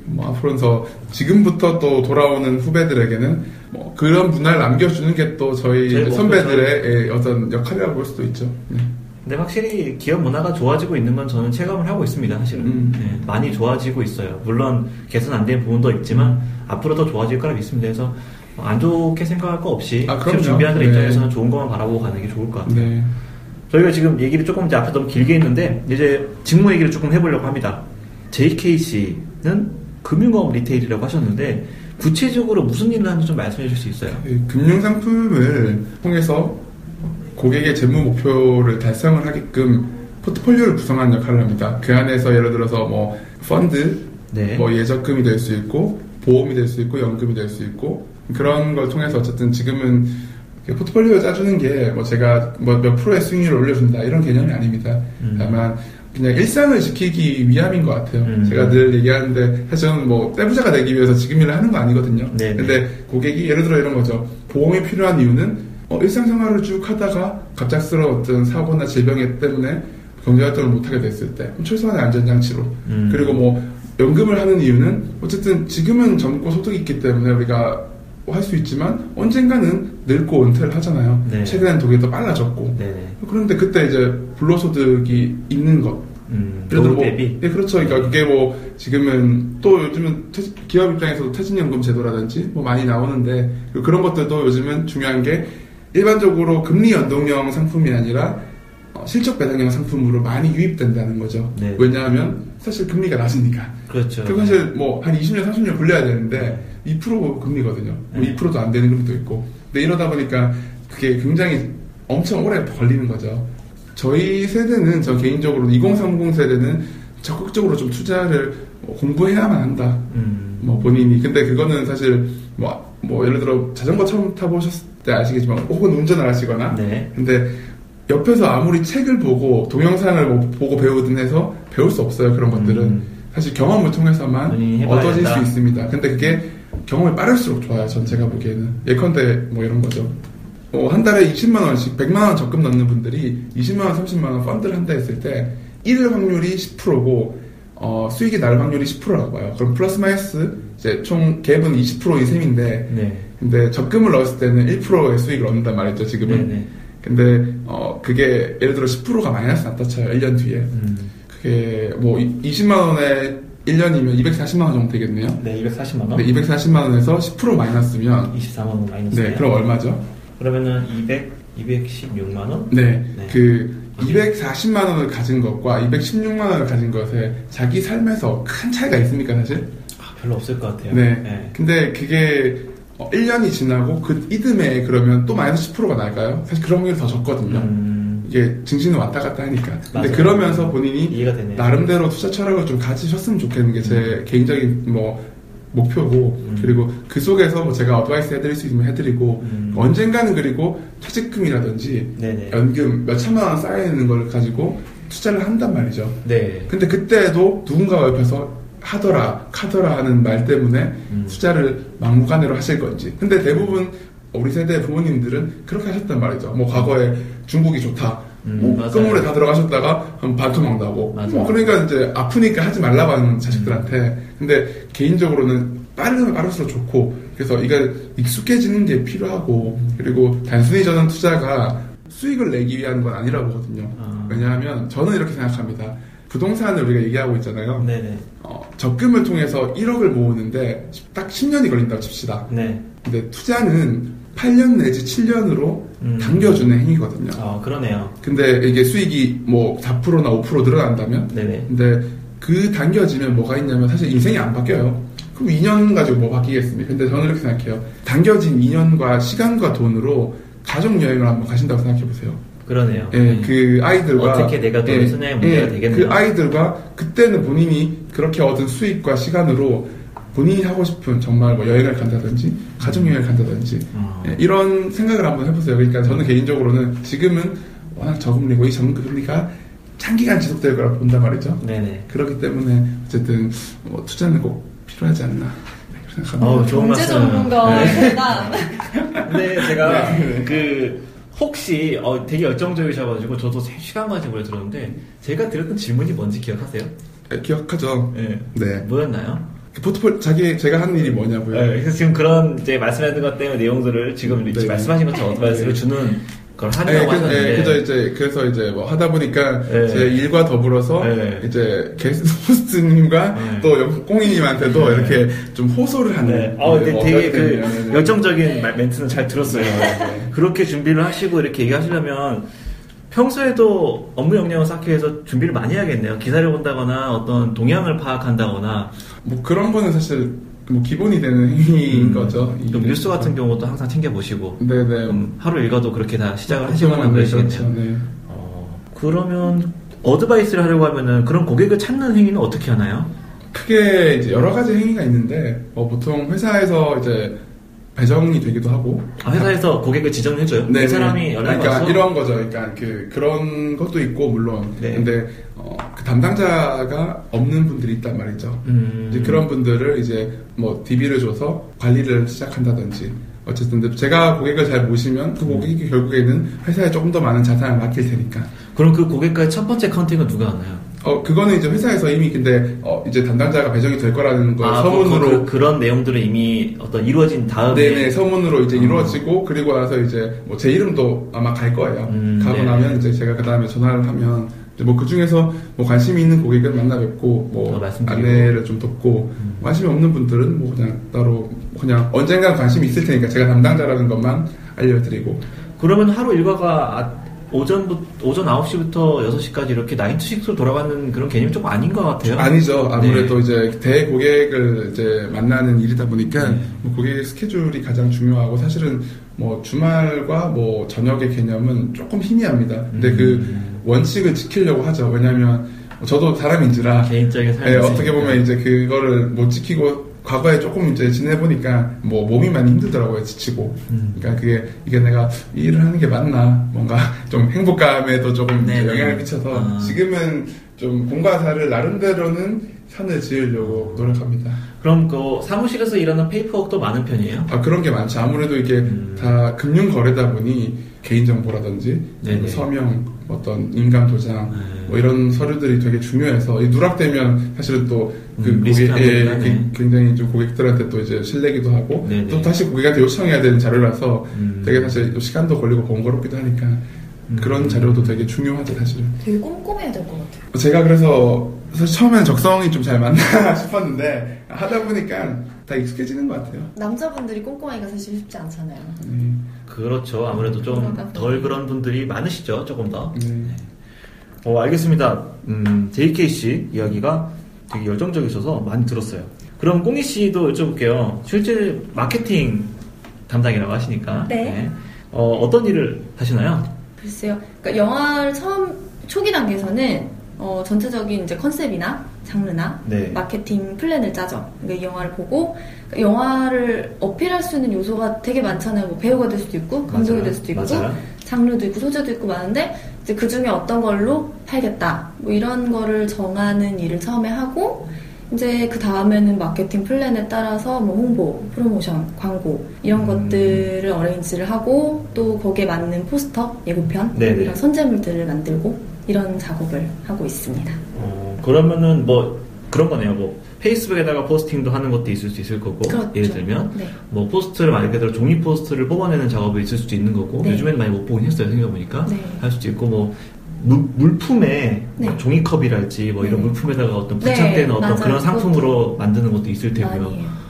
뭐 앞으로는 더 지금부터 또 돌아오는 후배들에게는 뭐 그런 문화를 남겨주는 게 또 저희. 선배들의 예, 어떤 역할이라고 볼 수도 있죠. 네. 근데 확실히 기업 문화가 좋아지고 있는 건 저는 체감을 하고 있습니다, 사실은. 음. 네, 많이 좋아지고 있어요. 물론 개선 안 된 부분도 있지만 앞으로 더 좋아질 거라 믿습니다. 그래서 안 좋게 생각할 거 없이 아, 지금. 준비하는 네. 입장에서는 좋은 것만 바라보고 가는 게 좋을 것 같아요. 네. 저희가 지금 얘기를 조금 이제 앞에 너무 길게 했는데 이제 직무 얘기를 조금 해보려고 합니다. JKC는 금융업 리테일이라고 하셨는데 구체적으로 무슨 일을 하는지 좀 말씀해 주실 수 있어요? 그 금융 상품을 통해서 고객의 재무 목표를 달성을 하게끔 포트폴리오를 구성하는 역할을 합니다. 그 안에서 예를 들어서 뭐 펀드, 네. 뭐 예적금이 될 수 있고 보험이 될 수 있고 연금이 될 수 있고 그런 걸 통해서 어쨌든 지금은 포트폴리오 짜주는 게 뭐 제가 뭐 몇 프로의 수익률을 올려준다 이런 개념이 아닙니다. 음. 다만 그냥 일상을 지키기 위함인 것 같아요. 음. 제가 늘 얘기하는데 사실 저는 뭐 떼부자가 되기 위해서 지금 일을 하는 거 아니거든요. 네네. 근데 고객이 예를 들어 이런 거죠. 보험이 필요한 이유는 어, 일상생활을 쭉 하다가 갑작스러운 어떤 사고나 질병 때문에 경제활동을 못하게 됐을 때 최소한의 안전장치로 음. 그리고 뭐 연금을 하는 이유는 어쨌든 지금은 젊고 소득이 있기 때문에 우리가 할 수 있지만 언젠가는 늙고 은퇴를 하잖아요. 네. 최근엔 독이 더 빨라졌고 네네. 그런데 그때 이제 불로소득이 있는 것 음, 노후 뭐, 대비. 예, 그렇죠. 그러니까 그게 뭐 지금은 또 요즘은 퇴- 기업 입장에서도 퇴직연금 제도라든지 뭐 많이 나오는데 그- 그런 것들도 요즘은 중요한 게 일반적으로 금리 연동형 상품이 아니라 어, 실적 배당형 상품으로 많이 유입된다는 거죠. 네. 왜냐하면 사실 금리가 낮으니까. 그렇죠. 그리고 사실 뭐 한 20년, 30년 굴려야 되는데 2% 금리거든요. 뭐 네. 2%도 안 되는 금리도 있고. 근데 이러다 보니까 그게 굉장히 엄청 오래 걸리는 거죠. 저희 세대는 저 개인적으로 2030 세대는 적극적으로 좀 투자를 공부해야만 한다. 음, 뭐 본인이 근데 그거는 사실 뭐, 뭐 예를 들어 자전거 처음 타보셨을 때 아시겠지만 혹은 운전을 하시거나 네. 근데 옆에서 아무리 책을 보고 동영상을 뭐 보고 배우든 해서 배울 수 없어요 그런 것들은 음. 사실 경험을 통해서만 얻어질. 수 있습니다 근데 그게 경험이 빠를수록 좋아요 전 제가 보기에는 예컨대 뭐 이런 거죠 어, 한 달에 20만 원씩 100만 원 적금 넣는 분들이 20만 원 30만 원 펀드를 한다 했을 때 잃을 확률이 10%고 어, 수익이 날 확률이 10%라고 봐요. 그럼 플러스 마이너스 이제 총 갭은 20%인 셈인데 네. 근데 적금을 넣었을 때는 1%의 수익을 얻는단 말이죠. 지금은. 네 네. 근데 어 그게 예를 들어 10%가 마이너스 났다 쳐요. 1년 뒤에. 음. 그게 뭐 20만 원에 1년이면 240만 원 정도 되겠네요. 네, 240만 원. 근데 240만 원에서 10% 마이너스면 24만 원 마이너스. 네, 그럼 얼마죠? 그러면은 200, 216만 원? 네. 네. 그 240만 원을 가진 것과 216만 원을 가진 것에 자기 삶에서 큰 차이가 있습니까, 사실? 아, 별로 없을 것 같아요. 네. 근데 그게 어, 1년이 지나고 그 이듬해 그러면 또 마이너스 10%가 날까요? 사실 그런 확률이 더 적거든요. 음, 이게 증시는 왔다 갔다 하니까. 근데 맞아요. 그러면서 본인이. 나름대로 투자 철학을 좀 가지셨으면 좋겠는 게제 개인적인 뭐 목표고 음. 그리고 그 속에서 뭐 제가 어드바이스 해드릴 수 있으면 해드리고 음. 언젠가는 그리고 퇴직금이라든지 네네. 연금 몇 천만 원 쌓여 있는 걸 가지고 투자를 한단 말이죠. 네. 근데 그때도 누군가가 옆에서 하더라 카더라 하는 말 때문에 음. 투자를 막무가내로 하실 건지. 근데 대부분 우리 세대 부모님들은 그렇게 하셨단 말이죠. 뭐 과거에 중국이 좋다. 음, 뭐다 들어가셨다가 한 반토막 나고. 뭐 그러니까 이제 아프니까 하지 말라고 하는 자식들한테. 근데 개인적으로는 빠르면 빠를수록 좋고 그래서 이게 익숙해지는 게 필요하고 그리고 단순히 저는 투자가 수익을 내기 위한 건 아니라고 보거든요. 아. 왜냐하면 저는 이렇게 생각합니다. 부동산을 우리가 얘기하고 있잖아요. 네네. 어, 적금을 통해서 1억을 모으는데 딱 10년이 걸린다고 칩시다. 네. 근데 투자는 8년 내지 7년으로 음. 당겨주는 행위거든요. 아, 그러네요. 근데 이게 수익이 뭐 4%나 5% 늘어난다면 네네. 근데 그 당겨지면 뭐가 있냐면 사실 인생이 안 바뀌어요. 그럼 2년 가지고 뭐 바뀌겠습니까? 근데 저는 이렇게 생각해요. 당겨진 2년과 시간과 돈으로 가족 여행을 한번 가신다고 생각해 보세요. 그러네요. 예, 네. 그 아이들과 어떻게 내가 돈을 쓰냐의 문제가 되겠네요. 그 아이들과 그때는 본인이 그렇게 얻은 수익과 시간으로 본인이 하고 싶은 정말 뭐 여행을 간다든지 가족 여행을 간다든지 어. 예, 이런 생각을 한번 해보세요. 그러니까 저는 개인적으로는 지금은 워낙 저금리고 이 저금리가 장기간 지속될 거라 본단 말이죠. 네네. 그렇기 때문에 어쨌든 뭐 투자는 꼭 필요하지 않나 생각합니다. 어우, 좋은 경제 말씀. 전문가 네. 근데 제가 네. 그 혹시 어, 되게 열정적이셔가지고 저도 시간 가지고 오래 들었는데 제가 드렸던 질문이 뭔지 기억하세요? 예, 기억하죠. 네. 네. 뭐였나요? 그 포트폴 자기 제가 하는 일이 뭐냐고요. 네, 그래서 지금 그런 이제 말씀하신 것 때문에 내용들을 지금 이제 네. 말씀하신 것처럼 어드바이스를 네. 주는 걸 네, 하려고 그, 하셨는데 네, 그죠 이제 그래서 이제 뭐 하다 보니까 네. 제 일과 더불어서 네. 이제 게스트 호스트님과 네. 또 꽁이님한테도 이렇게 좀 호소를 하는. 네. 어, 근데 뭐 되게 그 열정적인 말- 멘트는 잘 들었어요. 네. 그렇게 준비를 하시고 이렇게 얘기하시려면 평소에도 업무 역량을 쌓기 위해서 준비를 많이 해야겠네요. 기사를 본다거나 어떤 동향을 파악한다거나 뭐 그런 거는 사실 뭐 기본이 되는 행위인 음, 거죠. 좀 뉴스 같은 경우도 항상 챙겨 보시고 네네. 좀 하루 읽어도 그렇게 다 시작을 하시거나 그러시겠네요. 그렇죠. 네. 어, 그러면 어드바이스를 하려고 하면은 그런 고객을 찾는 행위는 어떻게 하나요? 크게 이제 여러 가지 행위가 있는데 뭐 보통 회사에서 이제 배정이 되기도 하고 아, 회사에서 고객을 지정해줘요. 네, 이 사람이 연락이 그러니까 와서 이런 거죠. 그러니까 그 그런 것도 있고 물론 네. 근데 어, 그 담당자가 없는 분들이 있단 말이죠. 음, 이제 그런 분들을 이제 뭐 DB를 줘서 관리를 시작한다든지 어쨌든 제가 고객을 잘 모시면 그 고객이 결국에는 회사에 조금 더 많은 자산을 맡길 테니까 그럼 그 고객과의 첫 번째 contact은 누가 하나요? 어 그거는 이제 회사에서 이미 근데 어 이제 담당자가 배정이 될 거라는 걸 아, 서면으로 그, 런 내용들은 이미 어떤 이루어진 다음에 네네 서면으로 이제 어. 이루어지고 그리고 나서 이제 뭐 제 이름도 아마 갈 거예요. 음, 가고 네. 나면 이제 제가 그 다음에 전화를 하면 뭐그 중에서 뭐 관심이 있는 고객은 만나 뵙고 더 뭐. 안내를 좀 돕고 음. 관심이 없는 분들은 뭐 그냥 따로 그냥 언젠가 관심이 있을 테니까 제가 담당자라는 것만 알려드리고 그러면 하루 일과가 아- 오전부 오전 9시부터 6시까지 이렇게 9to6로 돌아가는 그런 개념이 조금 아닌 것 같아요. 아니죠 아무래도 네. 이제 대 고객을 이제 만나는 일이다 보니까 네. 뭐 고객 스케줄이 가장 중요하고 사실은 뭐 주말과 뭐 저녁의 개념은 조금 희미합니다. 근데 음. 그 원칙을 지키려고 하죠. 왜냐하면 저도 사람인지라 개인적인 예, 있으니까. 어떻게 보면 이제 그거를 못 지키고 과거에 조금 이제 지내보니까 뭐 몸이 많이 힘들더라고요 지치고 음. 그러니까 그게 이게 내가 이 일을 하는 게 맞나 뭔가 좀 행복감에도 조금 네네. 영향을 미쳐서 아. 지금은 좀 공과 사를 나름대로는 선을 지으려고 노력합니다. 그럼 그 사무실에서 일하는 페이퍼워크도 많은 편이에요? 아, 그런 게 많죠. 아무래도 이게 음. 다 금융 거래다 보니 개인 정보라든지 네네. 서명, 어떤 인감 도장 네. 뭐 이런 서류들이 되게 중요해서 이 누락되면 사실은 또그 음, 리스크한 고객, 예. 그- 굉장히 좀 고객들한테 또 이제 실례기도 하고 네네. 또 다시 고객한테 요청해야 되는 자료라서 음. 되게 사실 또 시간도 걸리고 번거롭기도 하니까 음. 그런 자료도 되게 중요하죠 사실은. 되게 꼼꼼해야 될 것 같아요. 제가 그래서 사실 처음에는 적성이 좀 잘 맞나 싶었는데 하다 보니까 다 익숙해지는 것 같아요. 남자분들이 꼼꼼하기가 사실 쉽지 않잖아요. 네. 그렇죠. 아무래도 좀 덜. 그런 분들이 많으시죠. 조금 더. 네. 어, 알겠습니다. 음, JK 씨 이야기가 되게 열정적이셔서 많이 들었어요. 그럼 꽁이 씨도 여쭤볼게요. 실제 마케팅 담당이라고 하시니까. 네. 어, 어떤 일을 하시나요? 글쎄요. 그러니까 영화를 처음 초기 단계에서는 어, 전체적인 이제 컨셉이나 장르나 네. 마케팅 플랜을 짜죠. 그러니까 이 영화를 보고 그러니까 영화를 어필할 수 있는 요소가 되게 많잖아요. 뭐 배우가 될 수도 있고 감독이. 될 수도 있고 맞아요. 장르도 있고 소재도 있고 많은데 이제 그 중에 어떤 걸로 팔겠다. 뭐 이런 거를 정하는 일을 처음에 하고 이제 그 다음에는 마케팅 플랜에 따라서 뭐 홍보, 프로모션, 광고 이런 음. 것들을 arrange를 하고 또 거기에 맞는 포스터, 예고편 네네. 이런 선재물들을 만들고 이런 작업을 하고 있습니다. 어, 그러면은 뭐 그런 거네요. 뭐 페이스북에다가 포스팅도 하는 것도 있을 수 있을 거고 그렇죠. 예를 들면 네. 뭐 포스터를 말 그대로 종이 포스터를 뽑아내는 작업이 있을 수도 있는 거고 네. 요즘엔 많이 못 보긴 했어요 생각해보니까 네. 할 수도 있고 뭐 물, 물품에 네. 뭐 종이컵이랄지 뭐 이런 네. 물품에다가 어떤 네, 부착되는 어떤 맞아요. 그런 상품으로 만드는 것도 있을 테고요. 해요.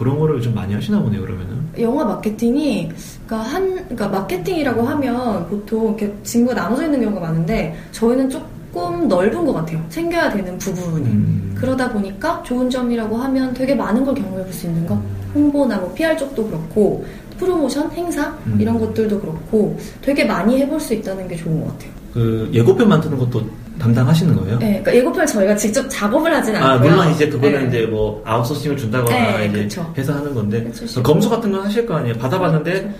어, 그런 거를 요즘 많이 하시나 보네요 그러면은. 영화 마케팅이 그러니까 한 그러니까 마케팅이라고 하면 보통 이렇게 직무가 나눠져 있는 경우가 많은데 저희는 조금 넓은 것 같아요. 챙겨야 되는 부분이. 음. 그러다 보니까 좋은 점이라고 하면 되게 많은 걸 경험해 볼 수 있는 것. 홍보나 뭐 PR 쪽도 그렇고 프로모션, 행사 음. 이런 것들도 그렇고 되게 많이 해볼 수 있다는 게 좋은 것 같아요. 그 예고편 만드는 것도 담당하시는 거예요? 네, 그러니까 예고편을 저희가 직접 작업을 하진 않고요. 아 물론 이제 그거는 네. 이제 뭐 아웃소싱을 준다거나 네, 이제 그쵸. 해서 하는 건데 그쵸. 검수 같은 건 하실 거 아니에요. 받아봤는데 그렇죠.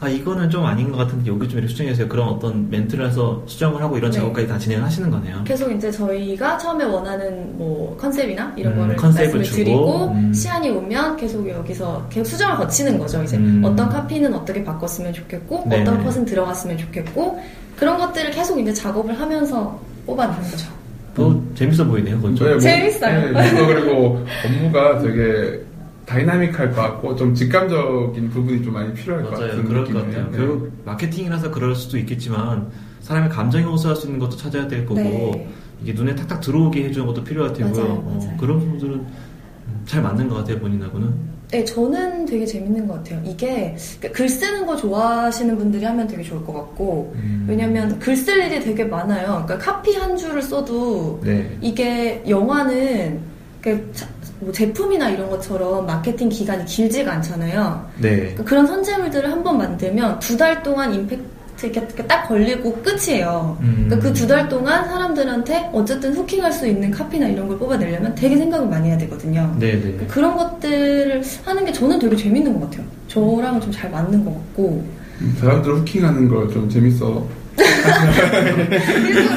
아 이거는 좀 아닌 것 같은데 여기 좀 이렇게 수정해주세요. 그런 어떤 멘트를 해서 수정을 하고 이런 네. 작업까지 다 진행을 하시는 거네요. 계속 이제 저희가 처음에 원하는 뭐 컨셉이나 이런 음, 거를 컨셉을 주고, 드리고 음. 시안이 오면 계속 여기서 계속 수정을 거치는 거죠. 이제 음. 어떤 카피는 어떻게 바꿨으면 좋겠고 네네. 어떤 컷은 들어갔으면 좋겠고 그런 것들을 계속 이제 작업을 하면서 뽑아내는 거죠. 또 재밌어 보이네요. 그건 좀. 네, 뭐- 재밌어요. 네, 그리고 업무가 되게 다이나믹할 것 같고 좀 직감적인 부분이 좀 많이 필요할 것 맞아요. 같은 그럴 것 느낌이에요. 같아요. 네. 결국 마케팅이라서 그럴 수도 있겠지만 사람의 감정이 호소할 수 있는 것도 찾아야 될 거고 네. 이게 눈에 탁탁 들어오게 해주는 것도 필요할 테고요. 맞아요, 어, 맞아요. 그런 부분들은 음, 잘 맞는 것 같아요. 본인하고는. 네, 저는 되게 재밌는 것 같아요. 이게 그러니까 글 쓰는 거 좋아하시는 분들이 하면 되게 좋을 것 같고 음. 왜냐면 글 쓸 일이 되게 많아요. 그러니까 카피 한 줄을 써도 네. 이게 영화는 그 자- 뭐 제품이나 이런 것처럼 마케팅 기간이 길지가 않잖아요. 네. 그러니까 그런 선제물들을 한번 만들면 두 달 동안 임팩트 이렇게 딱 걸리고 끝이에요. 음. 그러니까 그두 달 동안 사람들한테 어쨌든 후킹할 수 있는 카피나 이런 걸 뽑아내려면 되게 생각을 많이 해야 되거든요. 네네. 그러니까 그런 것들을 하는 게 저는 되게 재밌는 것 같아요. 저랑은 좀 잘 맞는 것 같고. 음, 사람들 후킹하는 걸 좀 재밌어.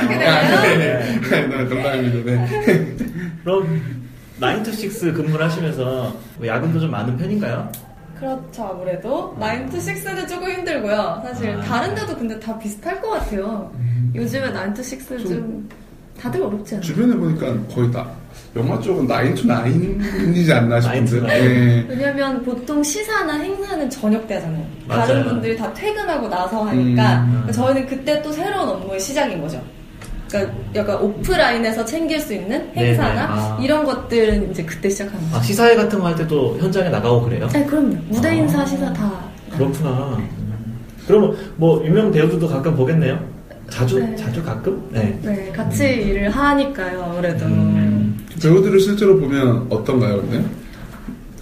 되나요? 네, 네, 농담입니다. 네. 그럼 9to6 근무를 하시면서 뭐 야근도 좀 많은 편인가요? 그렇죠, 아무래도. 9to6는 조금 힘들고요. 사실 아. 다른 데도 근데 다 비슷할 것 같아요. 요즘에 9to6 좀 다들 어렵지 않아요? 주변에 보니까 거의 다 영화 쪽은 9 to 9이지 않나 싶은데. 9 to 9. 네. 왜냐면 보통 시사나 행사는 저녁 때 하잖아요. 맞아요. 다른 분들이 다 퇴근하고 나서 하니까 음. 저희는 그때 또 새로운 업무의 시작인 거죠. 그러니까 약간 오프라인에서 챙길 수 있는 행사나. 아. 이런 것들은 이제 그때 시작하는 거죠. 아, 시사회 같은 거 할 때도 현장에 나가고 그래요? 네, 그럼요. 무대 아. 인사 시사 다. 그렇구나. 그러면 뭐 유명 배우들도 가끔 보겠네요. 자주 네. 자주 가끔? 네. 네, 같이 일을 하니까요, 아무래도. 음. 배우들을 실제로 보면 어떤가요, 근데?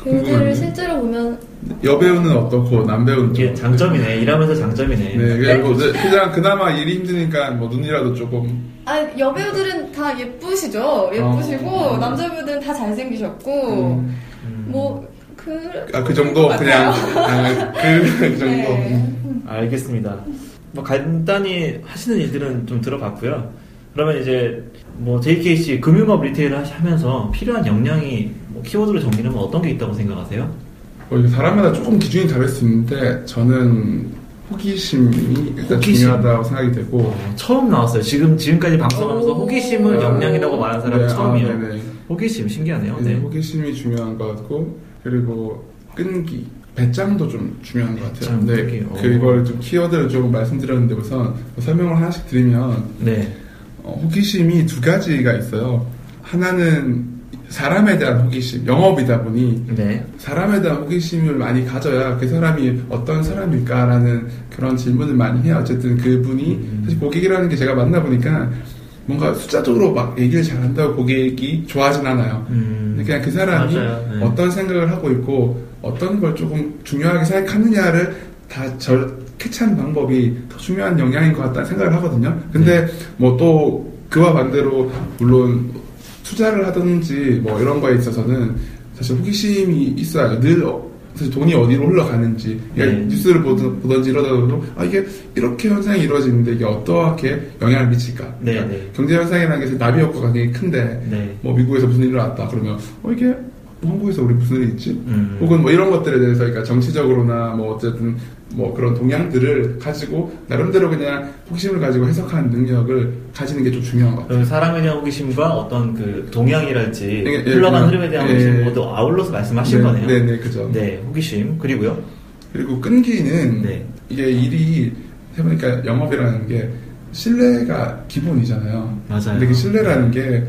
배우들을. 실제로 보면 여배우는 어떻고, 남배우는 이게 좀 장점이네. 일하면서 장점이네. 네, 그리고 이제 그냥 그나마 일이 힘드니까 뭐 눈이라도 조금 아 여배우들은 다 예쁘시죠. 예쁘시고 어. 남자 배우들은 다 잘생기셨고 음, 음. 뭐 그. 아, 그 정도 것 그냥. 아, 그, 그 정도. 네. 알겠습니다. 뭐 간단히 하시는 일들은 좀 들어봤고요. 그러면 이제 뭐 JKC 금융업 리테일을 하면서 필요한 역량이 뭐 키워드로 정리하면 어떤 게 있다고 생각하세요? 어, 이게 사람마다 조금 기준이 다를 수 있는데 저는 호기심이 일단 호기심. 중요하다고 생각이 되고 어, 처음 나왔어요. 지금 지금까지 방송하면서 오. 호기심을 역량이라고 말하는 사람은 네, 처음이에요. 아. 호기심 신기하네요. 네, 네. 호기심이 중요한 것 같고 그리고 끈기 배짱도 좀 중요한 것 같아요. 네. 어. 그걸 좀 키워드를 조금 말씀드렸는데 우선 설명을 하나씩 드리면 네. 어, 호기심이 두 가지가 있어요. 하나는 사람에 대한 호기심, 영업이다 보니 네. 사람에 대한 호기심을 많이 가져야 그 사람이 어떤 사람일까라는 그런 질문을 많이 해요. 어쨌든 그분이 음. 사실 고객이라는 게 제가 만나보니까 뭔가 숫자적으로 막 얘기를 잘한다고 고객이 좋아하진 않아요. 음. 그냥 그 사람이. 네. 어떤 생각을 하고 있고 어떤 걸 조금 중요하게 생각하느냐를 다 절 캐치하는 방법이 더 중요한 영향인 것 같다는 생각을 하거든요. 근데 네. 뭐또 그와 반대로 물론 투자를 하든지 뭐 이런 거에 있어서는 사실 호기심이 있어야 늘 어, 사실 돈이 어디로 흘러가는지 그러니까 네. 뉴스를 보든, 보든지 이러다가도 아 이게 이렇게 현상이 이루어지는데 이게 어떻게 영향을 미칠까 네, 그러니까 네. 경제 현상이라는 게 나비 효과가 굉장히 큰데 네. 뭐 미국에서 무슨 일이 일어났다 그러면 어 이게 뭐 한국에서 우리 무슨 일이 있지? 음. 혹은 뭐 이런 것들에 대해서 그러니까 정치적으로나 뭐 어쨌든 뭐 그런 동향들을 가지고 나름대로 그냥 호기심을 가지고 해석하는 능력을 가지는 게 좀 중요한 것 같아요. 그 사람에 대한 호기심과 어떤 그 동향이랄지 예, 예, 흘러가는 예, 흐름에 대한 예. 호기심 모두 아울러서 말씀하신 네, 거네요. 네, 네, 그죠. 네, 호기심 그리고요. 그리고 끈기는 네. 이게 일이 해보니까 영업이라는 게 신뢰가 기본이잖아요. 맞아요. 근데 그 신뢰라는 게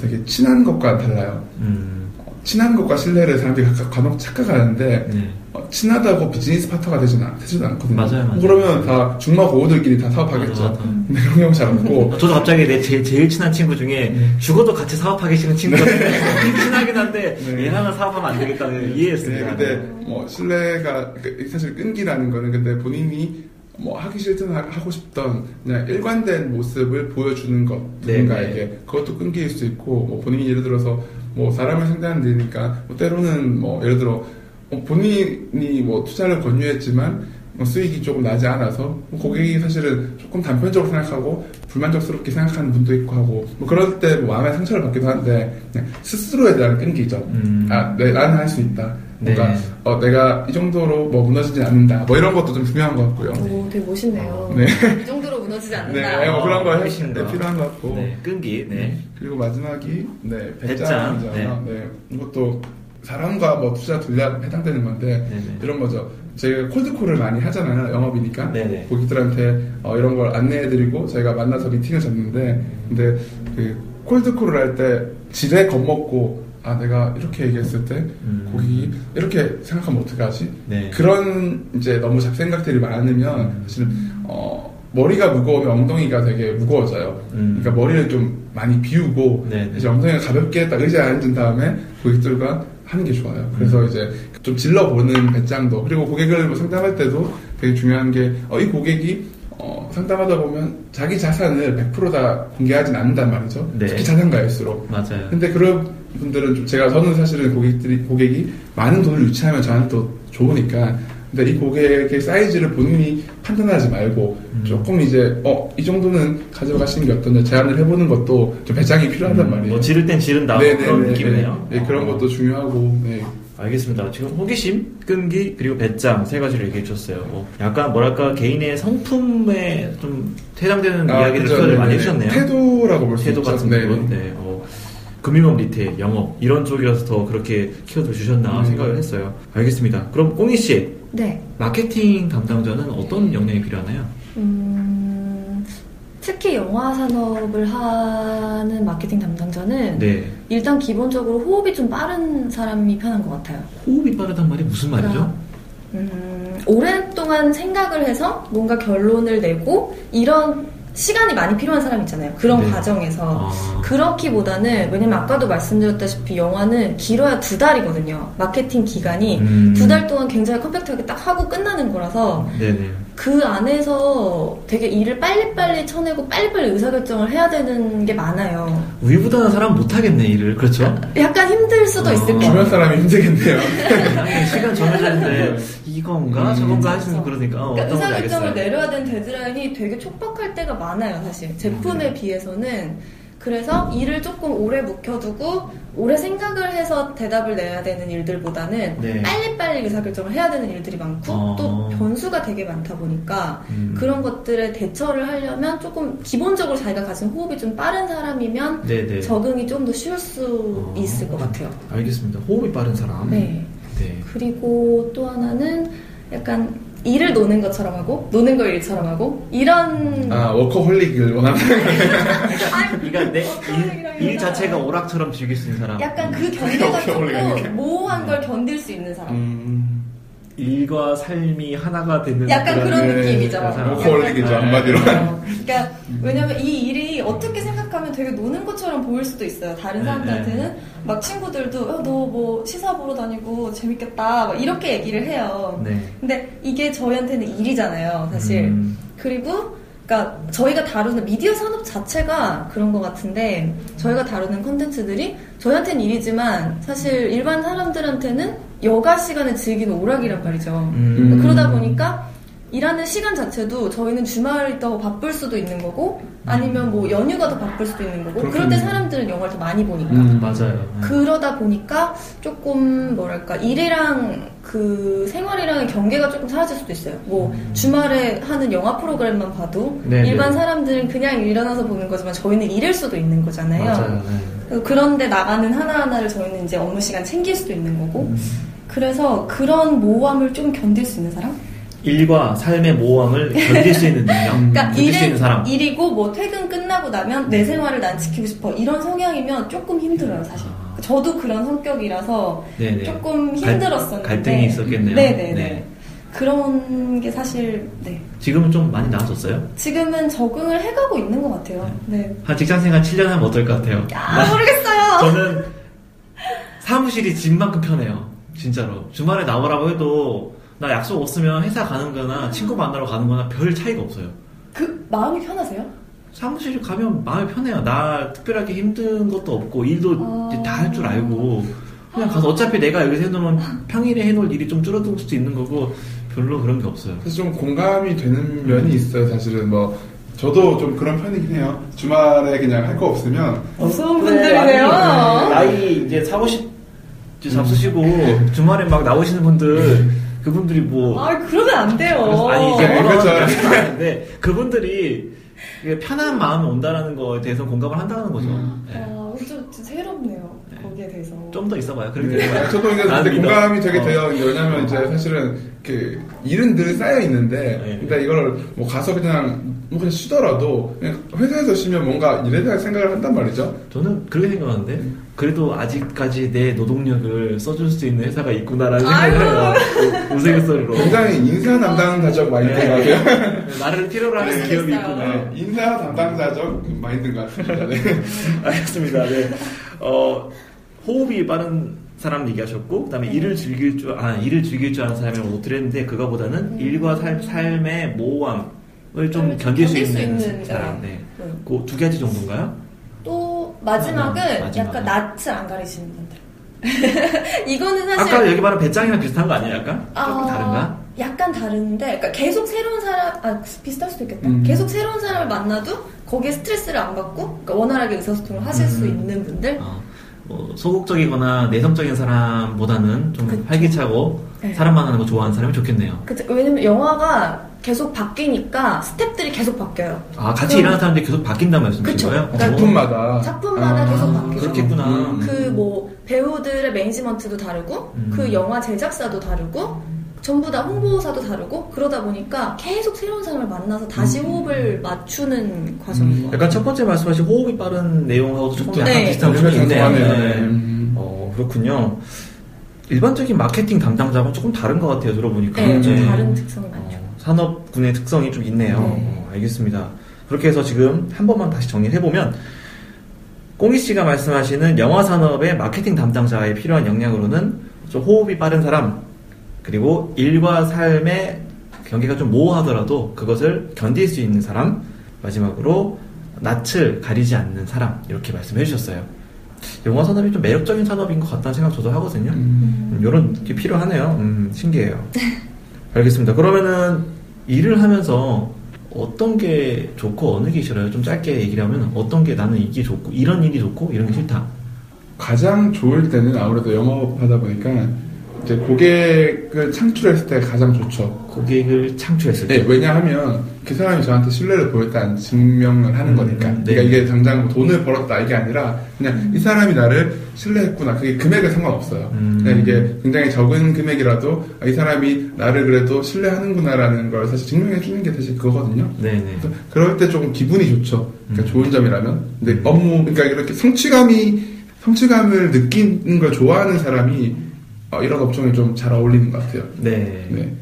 되게 친한 것과 달라요. 음. 친한 것과 신뢰를 사람들이 각- 간혹 착각하는데 네. 어, 친하다고 비즈니스 파트너가 되진, 않, 되지도 않거든요. 맞아요, 맞아요. 그러면 다 중마 고우들끼리 다 사업하겠죠. 맞아, 맞아. 근데 그런 경우 잘 없고. 저도 갑자기 내 제일, 제일 친한 친구 중에 네. 죽어도 같이 사업하기 싫은 친구가 친하긴 한데 네. 얘랑은 사업하면 안 되겠다는 네, 이해했습니다. 근데 뭐 신뢰가 그 사실 끈기라는 거는 근데 본인이 뭐 하기 싫든 하- 하고 싶던 그냥 일관된 모습을 보여주는 것 네, 누군가에게 네. 그것도 끈기일 수 있고 뭐 본인이 예를 들어서 뭐 사람을 상대하는 데니까 뭐 때로는 뭐 예를 들어 어, 본인이 뭐 투자를 권유했지만 뭐 수익이 조금 나지 않아서 뭐 고객이 사실은 조금 단편적으로 생각하고 불만족스럽게 생각하는 분도 있고 하고 뭐 그럴 때 뭐 마음의 상처를 받기도 하는데 그냥 스스로에 대한 끈기죠. 음. 아, 네, 나는 할 수 있다. 뭔가 네. 어, 내가 이 정도로 뭐 무너지지 않는다. 뭐 이런 것도 좀 중요한 것 같고요. 오, 되게 멋있네요. 네. 무너지지 네, 않는다. 뭐 그런 거 해, 훨씬 더. 네, 필요한 것 같고. 네, 끈기. 네. 그리고 마지막이 네, 배짱, 배짱이잖아요. 네. 이것도 사람과 뭐 투자 둘다 해당되는 건데 네네. 이런 거죠. 저희가 콜드콜을 많이 하잖아요. 영업이니까 네네. 고객들한테 어, 이런 걸 안내해드리고 저희가 만나서 미팅을 잡는데 근데 그 콜드콜을 할 때 지레 겁먹고 아 내가 이렇게 얘기했을 때 음. 고객이 이렇게 생각하면 어떡하지? 네. 그런 이제 너무 잡생각들이 많으면 사실 어, 머리가 무거우면 엉덩이가 되게 무거워져요. 음. 그러니까 머리를 좀 많이 비우고 네, 네. 이제 엉덩이가 가볍게 딱 의자에 앉은 다음에 고객들과 하는 게 좋아요. 그래서 음. 이제 좀 질러보는 배짱도 그리고 고객을 뭐 상담할 때도 되게 중요한 게 어, 이 고객이 어, 상담하다 보면 자기 자산을 100%다 공개하진 않는단 말이죠. 네. 특히 자산가일수록. 맞아요. 근데 그런 분들은 좀 제가 저는 사실은 고객들이 고객이 많은 돈을 유치하면 저한테 또 좋으니까 근데 이 고객의 사이즈를 본인이 판단하지 말고 음. 조금 이제 어 이 정도는 가져가시는 게 어떠냐 제안을 해보는 것도 좀 배짱이 필요하단 말이에요. 뭐 지를 땐 지른다 네, 그런 네, 느낌이네요. 네, 네, 그런 것도 중요하고 네. 알겠습니다. 지금 호기심, 끈기, 그리고 배짱 세 가지를 얘기해 주셨어요. 뭐 약간 뭐랄까 개인의 성품에 좀 해당되는 아, 이야기를 그죠. 네, 많이 네. 해주셨네요. 태도라고 볼수 태도. 같은 네, 부분, 네. 네. 어, 금융업 retail, 영업 이런 쪽이라서 더 그렇게 키워드 주셨나 네. 생각을 했어요. 알겠습니다. 그럼 꽁이 씨 네. 마케팅 담당자는 어떤 역량이 필요하나요? 음, 특히 영화 산업을 하는 마케팅 담당자는 네, 일단 기본적으로 호흡이 좀 빠른 사람이 편한 것 같아요. 호흡이 빠르단 말이 무슨 말이죠? 음, 오랫동안 생각을 해서 뭔가 결론을 내고 이런 시간이 많이 필요한 사람 있잖아요. 그런 네. 과정에서. 아, 그렇기보다는 왜냐면 아까도 말씀드렸다시피 영화는 길어야 두 달이거든요. 마케팅 기간이 음. 두달 동안 굉장히 컴팩트하게 딱 하고 끝나는 거라서 네네. 그 안에서 되게 일을 빨리빨리 쳐내고 빨리빨리 의사결정을 해야 되는 게 많아요. 위보다는 사람 못하겠네 일을 그렇죠? 약간 힘들 수도 어, 있을 주변 거예요. 사람이 힘들겠네요. 시간 정해졌는데 이건가 음. 저건가 하시는 그러니까 어, 그러니까 의사 결정을 알겠어요. 내려야 되는 데드라인이 되게 촉박할 때가 많아요, 사실. 제품에 음. 비해서는. 그래서 일을 조금 오래 묵혀두고 오래 생각을 해서 대답을 내야 되는 일들보다는 네. 빨리빨리 의사결정을 해야 되는 일들이 많고 어. 또 변수가 되게 많다 보니까 음. 그런 것들에 대처를 하려면 조금 기본적으로 자기가 가진 호흡이 좀 빠른 사람이면 네네. 적응이 좀 더 쉬울 수 어. 있을 것 같아요. 알겠습니다. 호흡이 빠른 사람. 네. 네. 그리고 또 하나는 약간 일을 노는 것처럼 하고 노는 걸 일처럼 하고 이런 아 워커홀릭을 원하는 그러니까 내 일, 일 자체가 오락처럼 즐길 수 있는 사람. 약간 그 올리겠네. 조금 모호한 걸 견딜 수 있는 사람. 음, 일과 삶이 하나가 되는 약간 그런 네, 느낌이죠. 워커홀릭이죠 한마디로. 어, 그러니까 왜냐면 이 일이 어떻게 생각하면 되게 노는 것처럼 보일 수도 있어요. 다른 네, 사람들한테는 막 친구들도 너뭐 시사 보러 다니고 재밌겠다 막 이렇게 얘기를 해요. 네. 근데 이게 저희한테는 일이잖아요, 사실. 음, 그리고 그러니까 저희가 다루는 미디어 산업 자체가 그런 것 같은데 저희가 다루는 컨텐츠들이 저희한테는 일이지만 사실 일반 사람들한테는 여가 시간을 즐기는 오락이란 말이죠. 음. 그러다 보니까 일하는 시간 자체도 저희는 주말이 더 바쁠 수도 있는 거고 아니면 뭐 연휴가 더 바쁠 수도 있는 거고 그럴 때. 사람들은 영화를 더 많이 보니까 음. 맞아요. 네. 그러다 보니까 조금 뭐랄까 일이랑 그 생활이랑의 경계가 조금 사라질 수도 있어요. 뭐 주말에 하는 영화 프로그램만 봐도 음. 네네. 일반 사람들은 그냥 일어나서 보는 거지만 저희는 일일 수도 있는 거잖아요. 맞아요. 네. 그런데 나가는 하나하나를 저희는 이제 업무 시간 챙길 수도 있는 거고 음. 그래서 그런 모호함을 좀 견딜 수 있는 사람? 일과 삶의 모호함을 견딜 수 있는 능력, 그러니까 견딜 수 있는 일은 사람. 일이고 뭐 퇴근 끝나고 나면 내 생활을 난 지키고 싶어 이런 성향이면 조금 힘들어요 사실. 아. 저도 그런 성격이라서 네네. 조금 갈- 힘들었었는데 갈등이 있었겠네요. 네네네. 네. 그런 게 사실 네. 지금은 좀 많이 나아졌어요? 지금은 적응을 해가고 있는 것 같아요. 네. 한 직장생활 7년 하면 어떨 것 같아요? 아 모르겠어요. 저는 사무실이 집만큼 편해요. 진짜로. 주말에 나오라고 해도 나 약속 없으면 회사 가는 거나 친구 만나러 가는 거나 별 차이가 없어요. 그 마음이 편하세요? 사무실 가면 마음이 편해요. 나 특별하게 힘든 것도 없고 일도 아. 다할 줄 알고 그냥 가서 어차피 내가 여기서 해놓으면 평일에 해놓을 일이 좀 줄어들 수도 있는 거고 별로 그런 게 없어요. 그래서 좀 공감이 되는 면이 있어요 사실은 뭐 저도 좀 그런 편이긴 해요 주말에 그냥 할 거 없으면 무서운 그래, 분들이네요. 아니, 나이 이제 4, 50 잡수시고 주말에 막 나오시는 분들 그분들이 뭐 아 그러면 안 돼요. 아니 이제 그렇죠. 하는 아닌데 그분들이 편한 마음이 온다라는 거에 대해서 공감을 한다는 거죠. 네. 아, 좀, 좀 새롭네요. 네. 거기에 대해서. 좀 더 있어봐요. 그렇게 네. 저도 이제 믿어. 공감이 되게 어. 돼요. 왜냐면 이제 사실은 그 일은 늘 쌓여 있는데, 네. 근데 이걸 뭐 가서 그냥 뭐 그냥 쉬더라도 그냥 회사에서 쉬면 뭔가 일에 대한 생각을 한단 말이죠. 저는 그렇게 생각하는데 그래도 아직까지 내 노동력을 써줄 수 있는 회사가 있구나라는. 생각을 해요. 우스갯소리로 굉장히 인사 담당 자적 마인드가 네. 나를 필요로 하는 기업이. 있구나. 네, 인사 담당 자적 마인드인 것 같습니다. 네. 알겠습니다. 네. 어, 호흡이 빠른 사람 얘기하셨고, 그다음에 일을 즐길 줄, 아, 일을 즐길 줄 아는 사람이라고 못 드렸는데, 그거보다는 일과 삶, 삶의 모호함을 좀 음, 견딜 수 견딜 수 있는, 있는 사람. 네. 음. 그두 가지 정도인가요? 또 마지막은 아, 마지막은. 약간 낯을 안 가리시는 분들. 이거는 사실 아까 여기 말한 배짱이랑 비슷한 거 아니에요? 약간? 조금 아, 다른가? 약간 다른데, 그러니까 계속 새로운 사람, 아, 비슷할 수도 있겠다. 음. 계속 새로운 사람을 만나도 거기에 스트레스를 안 받고, 그러니까 원활하게 의사소통을 하실 수 음. 있는 분들. 어, 뭐 소극적이거나 내성적인 사람보다는 좀 그쵸. 활기차고 네. 사람 만나는 거 좋아하는 사람이 좋겠네요. 그, 왜냐면 영화가 계속 바뀌니까 스텝들이 계속 바뀌어요. 아, 같이 일하는 사람들이 계속 바뀐다는 말씀이신 그쵸. 거예요? 그러니까 어. 작품마다. 작품마다 아, 계속 바뀌죠. 그렇겠구나. 음. 그뭐 배우들의 매니지먼트도 다르고 음. 그 영화 제작사도 다르고 전부 다 홍보사도 다르고 그러다 보니까 계속 새로운 사람을 만나서 다시 음. 호흡을 맞추는 과정인 거예요. 약간 첫 번째 말씀하신 호흡이 빠른 내용하고도 조금 약간 네. 비슷한 우리가 부분이 있네요. 생각하네요. 네. 음. 어, 그렇군요. 일반적인 마케팅 담당자하고 조금 다른 것 같아요, 들어보니까. 네, 좀 네. 다른 특성이 많죠. 어, 산업군의 특성이 좀 있네요. 네. 어, 알겠습니다. 그렇게 해서 지금 한 번만 다시 정리를 해보면, 꽁이 씨가 말씀하시는 영화 산업의 마케팅 담당자에 필요한 역량으로는 좀 호흡이 빠른 사람, 그리고 일과 삶의 경계가 좀 모호하더라도 그것을 견딜 수 있는 사람, 마지막으로 낯을 가리지 않는 사람, 이렇게 말씀해 주셨어요. 영화 산업이 좀 매력적인 산업인 것 같다는 생각 저도 하거든요. 음. 이런 게 필요하네요. 음, 신기해요. 알겠습니다. 그러면은 일을 하면서 어떤 게 좋고 어느 게 싫어요? 좀 짧게 얘기를 하면 어떤 게 나는 이게 좋고 이런 일이 좋고 이런 게 싫다. 가장 좋을 때는 아무래도 영업하다 보니까 이제 고객을 창출했을 때 가장 좋죠. 고객을 창출했을 때. 네, 왜냐하면 그 사람이 저한테 신뢰를 보였다는 증명을 하는 음, 거니까. 네. 그러니까 이게 당장 뭐 돈을 벌었다 이게 아니라 그냥 이 사람이 나를 신뢰했구나. 그게 금액에 상관없어요. 음. 그냥 이게 굉장히 적은 금액이라도 아, 이 사람이 나를 그래도 신뢰하는구나라는 걸 사실 증명해 주는 게 사실 그거거든요. 네네. 그래서 그럴 때 조금 기분이 좋죠. 그러니까 음. 좋은 점이라면. 근데 업무, 그러니까 이렇게 성취감이, 성취감을 느끼는 걸 좋아하는 사람이 어, 이런 업종에 좀 잘 어울리는 것 같아요. 네. 네.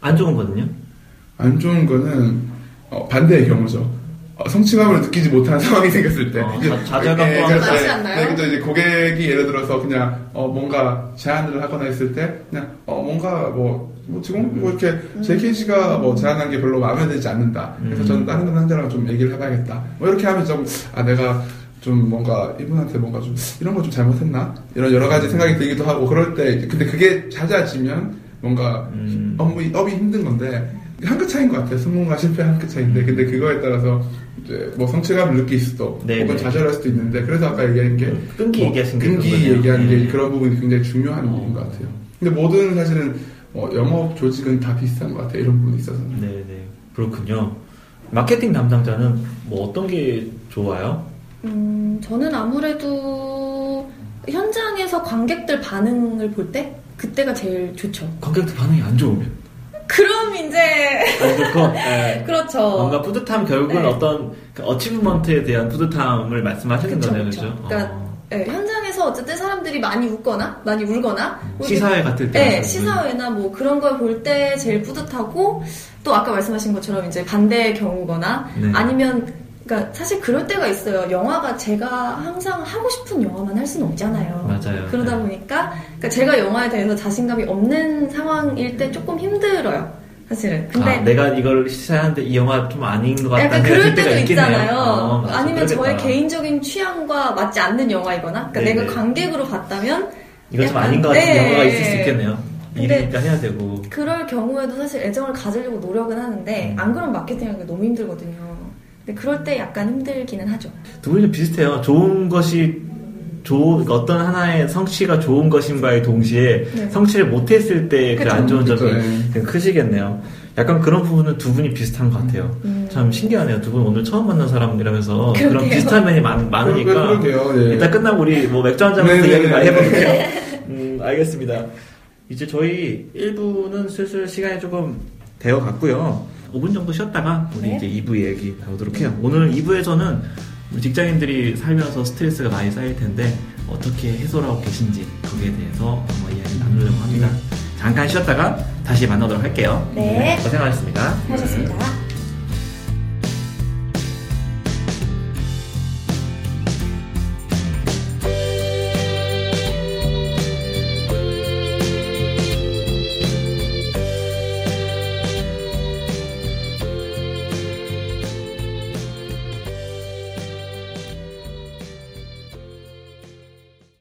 안 좋은 거는요? 안 좋은 거는 어, 반대의 경우죠. 어, 성취감을 느끼지 못하는 상황이 생겼을 때. 어, 이제- 자- 좌절감 예, 않나요? 네, 근데 이제 고객이 예를 들어서 그냥 어, 뭔가 제안을 하거나 했을 때 그냥 어, 뭔가 뭐, 뭐 지금 뭐 이렇게 JKC가 뭐 제안한 게 별로 마음에 들지 않는다. 그래서 음. 저는 다른 상대랑 좀 얘기를 해봐야겠다. 뭐 이렇게 하면 좀 아 내가 좀 뭔가 이분한테 뭔가 좀 이런 거 좀 잘못했나 이런 여러 가지 생각이 들기도 하고 그럴 때 근데 그게 잦아지면 뭔가 음. 업무 업이 힘든 건데 한 끗 차이인 것 같아요. 성공과 실패 한 끗 차이인데 근데 그거에 따라서 이제 뭐 성취감을 느낄 수도 네, 혹은 네. 좌절할 수도 있는데 그래서 아까 얘기한 게 끈기 뭐 얘기하신 게 끈기. 얘기하는 게 네. 그런 부분이 굉장히 중요한 부분인 것 같아요. 근데 모든 사실은 뭐 영업 조직은 다 비슷한 것 같아요. 이런 부분이 있어서. 네네. 그렇군요. 마케팅 담당자는 뭐 어떤 게 좋아요? 음, 저는 아무래도 현장에서 관객들 반응을 볼 때 그때가 제일 좋죠. 관객들 반응이 안 좋으면 그럼 이제 안 좋고 네. 그렇죠. 뭔가 뿌듯함 결국은 네. 어떤 그 어치브먼트에 대한 뿌듯함을 말씀하시는 거네요, 그쵸. 그죠? 그러니까 어. 네, 현장에서 어쨌든 사람들이 많이 웃거나 많이 울거나 뭐 이렇게 시사회 같을 때 네, 시사회나 뭐 그런 걸 볼 때 제일 뿌듯하고 또 아까 말씀하신 것처럼 이제 반대의 경우거나 네. 아니면 그러니까 사실 그럴 때가 있어요. 영화가 제가 항상 하고 싶은 영화만 할 수는 없잖아요. 맞아요. 그러다 네. 보니까 그러니까 제가 영화에 대해서 자신감이 없는 상황일 때 조금 힘들어요. 사실은. 근데 아, 내가 이걸 시사하는데 이 영화 좀 아닌 것 같다는 약간 그럴 때도. 있잖아요. 어, 맞아, 아니면 저의 그러겠다. 개인적인 취향과 맞지 않는 영화이거나, 그러니까 네네. 내가 관객으로 봤다면 이거 좀 아닌 것 같은 네. 영화가 있을 수 있겠네요. 일이니까 해야 되고. 그럴 경우에도 사실 애정을 가지려고 노력은 하는데 음. 안 그러면 마케팅하기 너무 힘들거든요. 근데 그럴 때 약간 힘들기는 하죠. 두 분이 좀 비슷해요. 좋은 것이 좋은 어떤 하나의 성취가 좋은 것인가에 동시에 네. 성취를 못했을 때 그. 안 좋은 점이. 좀 크시겠네요. 약간 그런 부분은 두 분이 비슷한 것 같아요. 음. 참 신기하네요. 두 분 오늘 처음 만난 사람이라면서 그런 그러게요. 비슷한 면이 많, 많으니까 그러게요. 예. 일단 끝나고 우리 뭐 맥주 한잔 하면서 네네네. 이야기 많이 해볼게요. 음, 알겠습니다. 이제 저희 1부는 슬슬 시간이 조금 되어 갔고요. 5분 정도 쉬었다가 우리 네. 이제 2부 얘기 나오도록 해요. 오늘 2부에서는 직장인들이 살면서 스트레스가 많이 쌓일 텐데 어떻게 해소를 하고 계신지 거기에 대해서 한번 이야기 나누려고 합니다. 잠깐 쉬었다가 다시 만나도록 할게요. 네. 고생하셨습니다. 하셨습니다.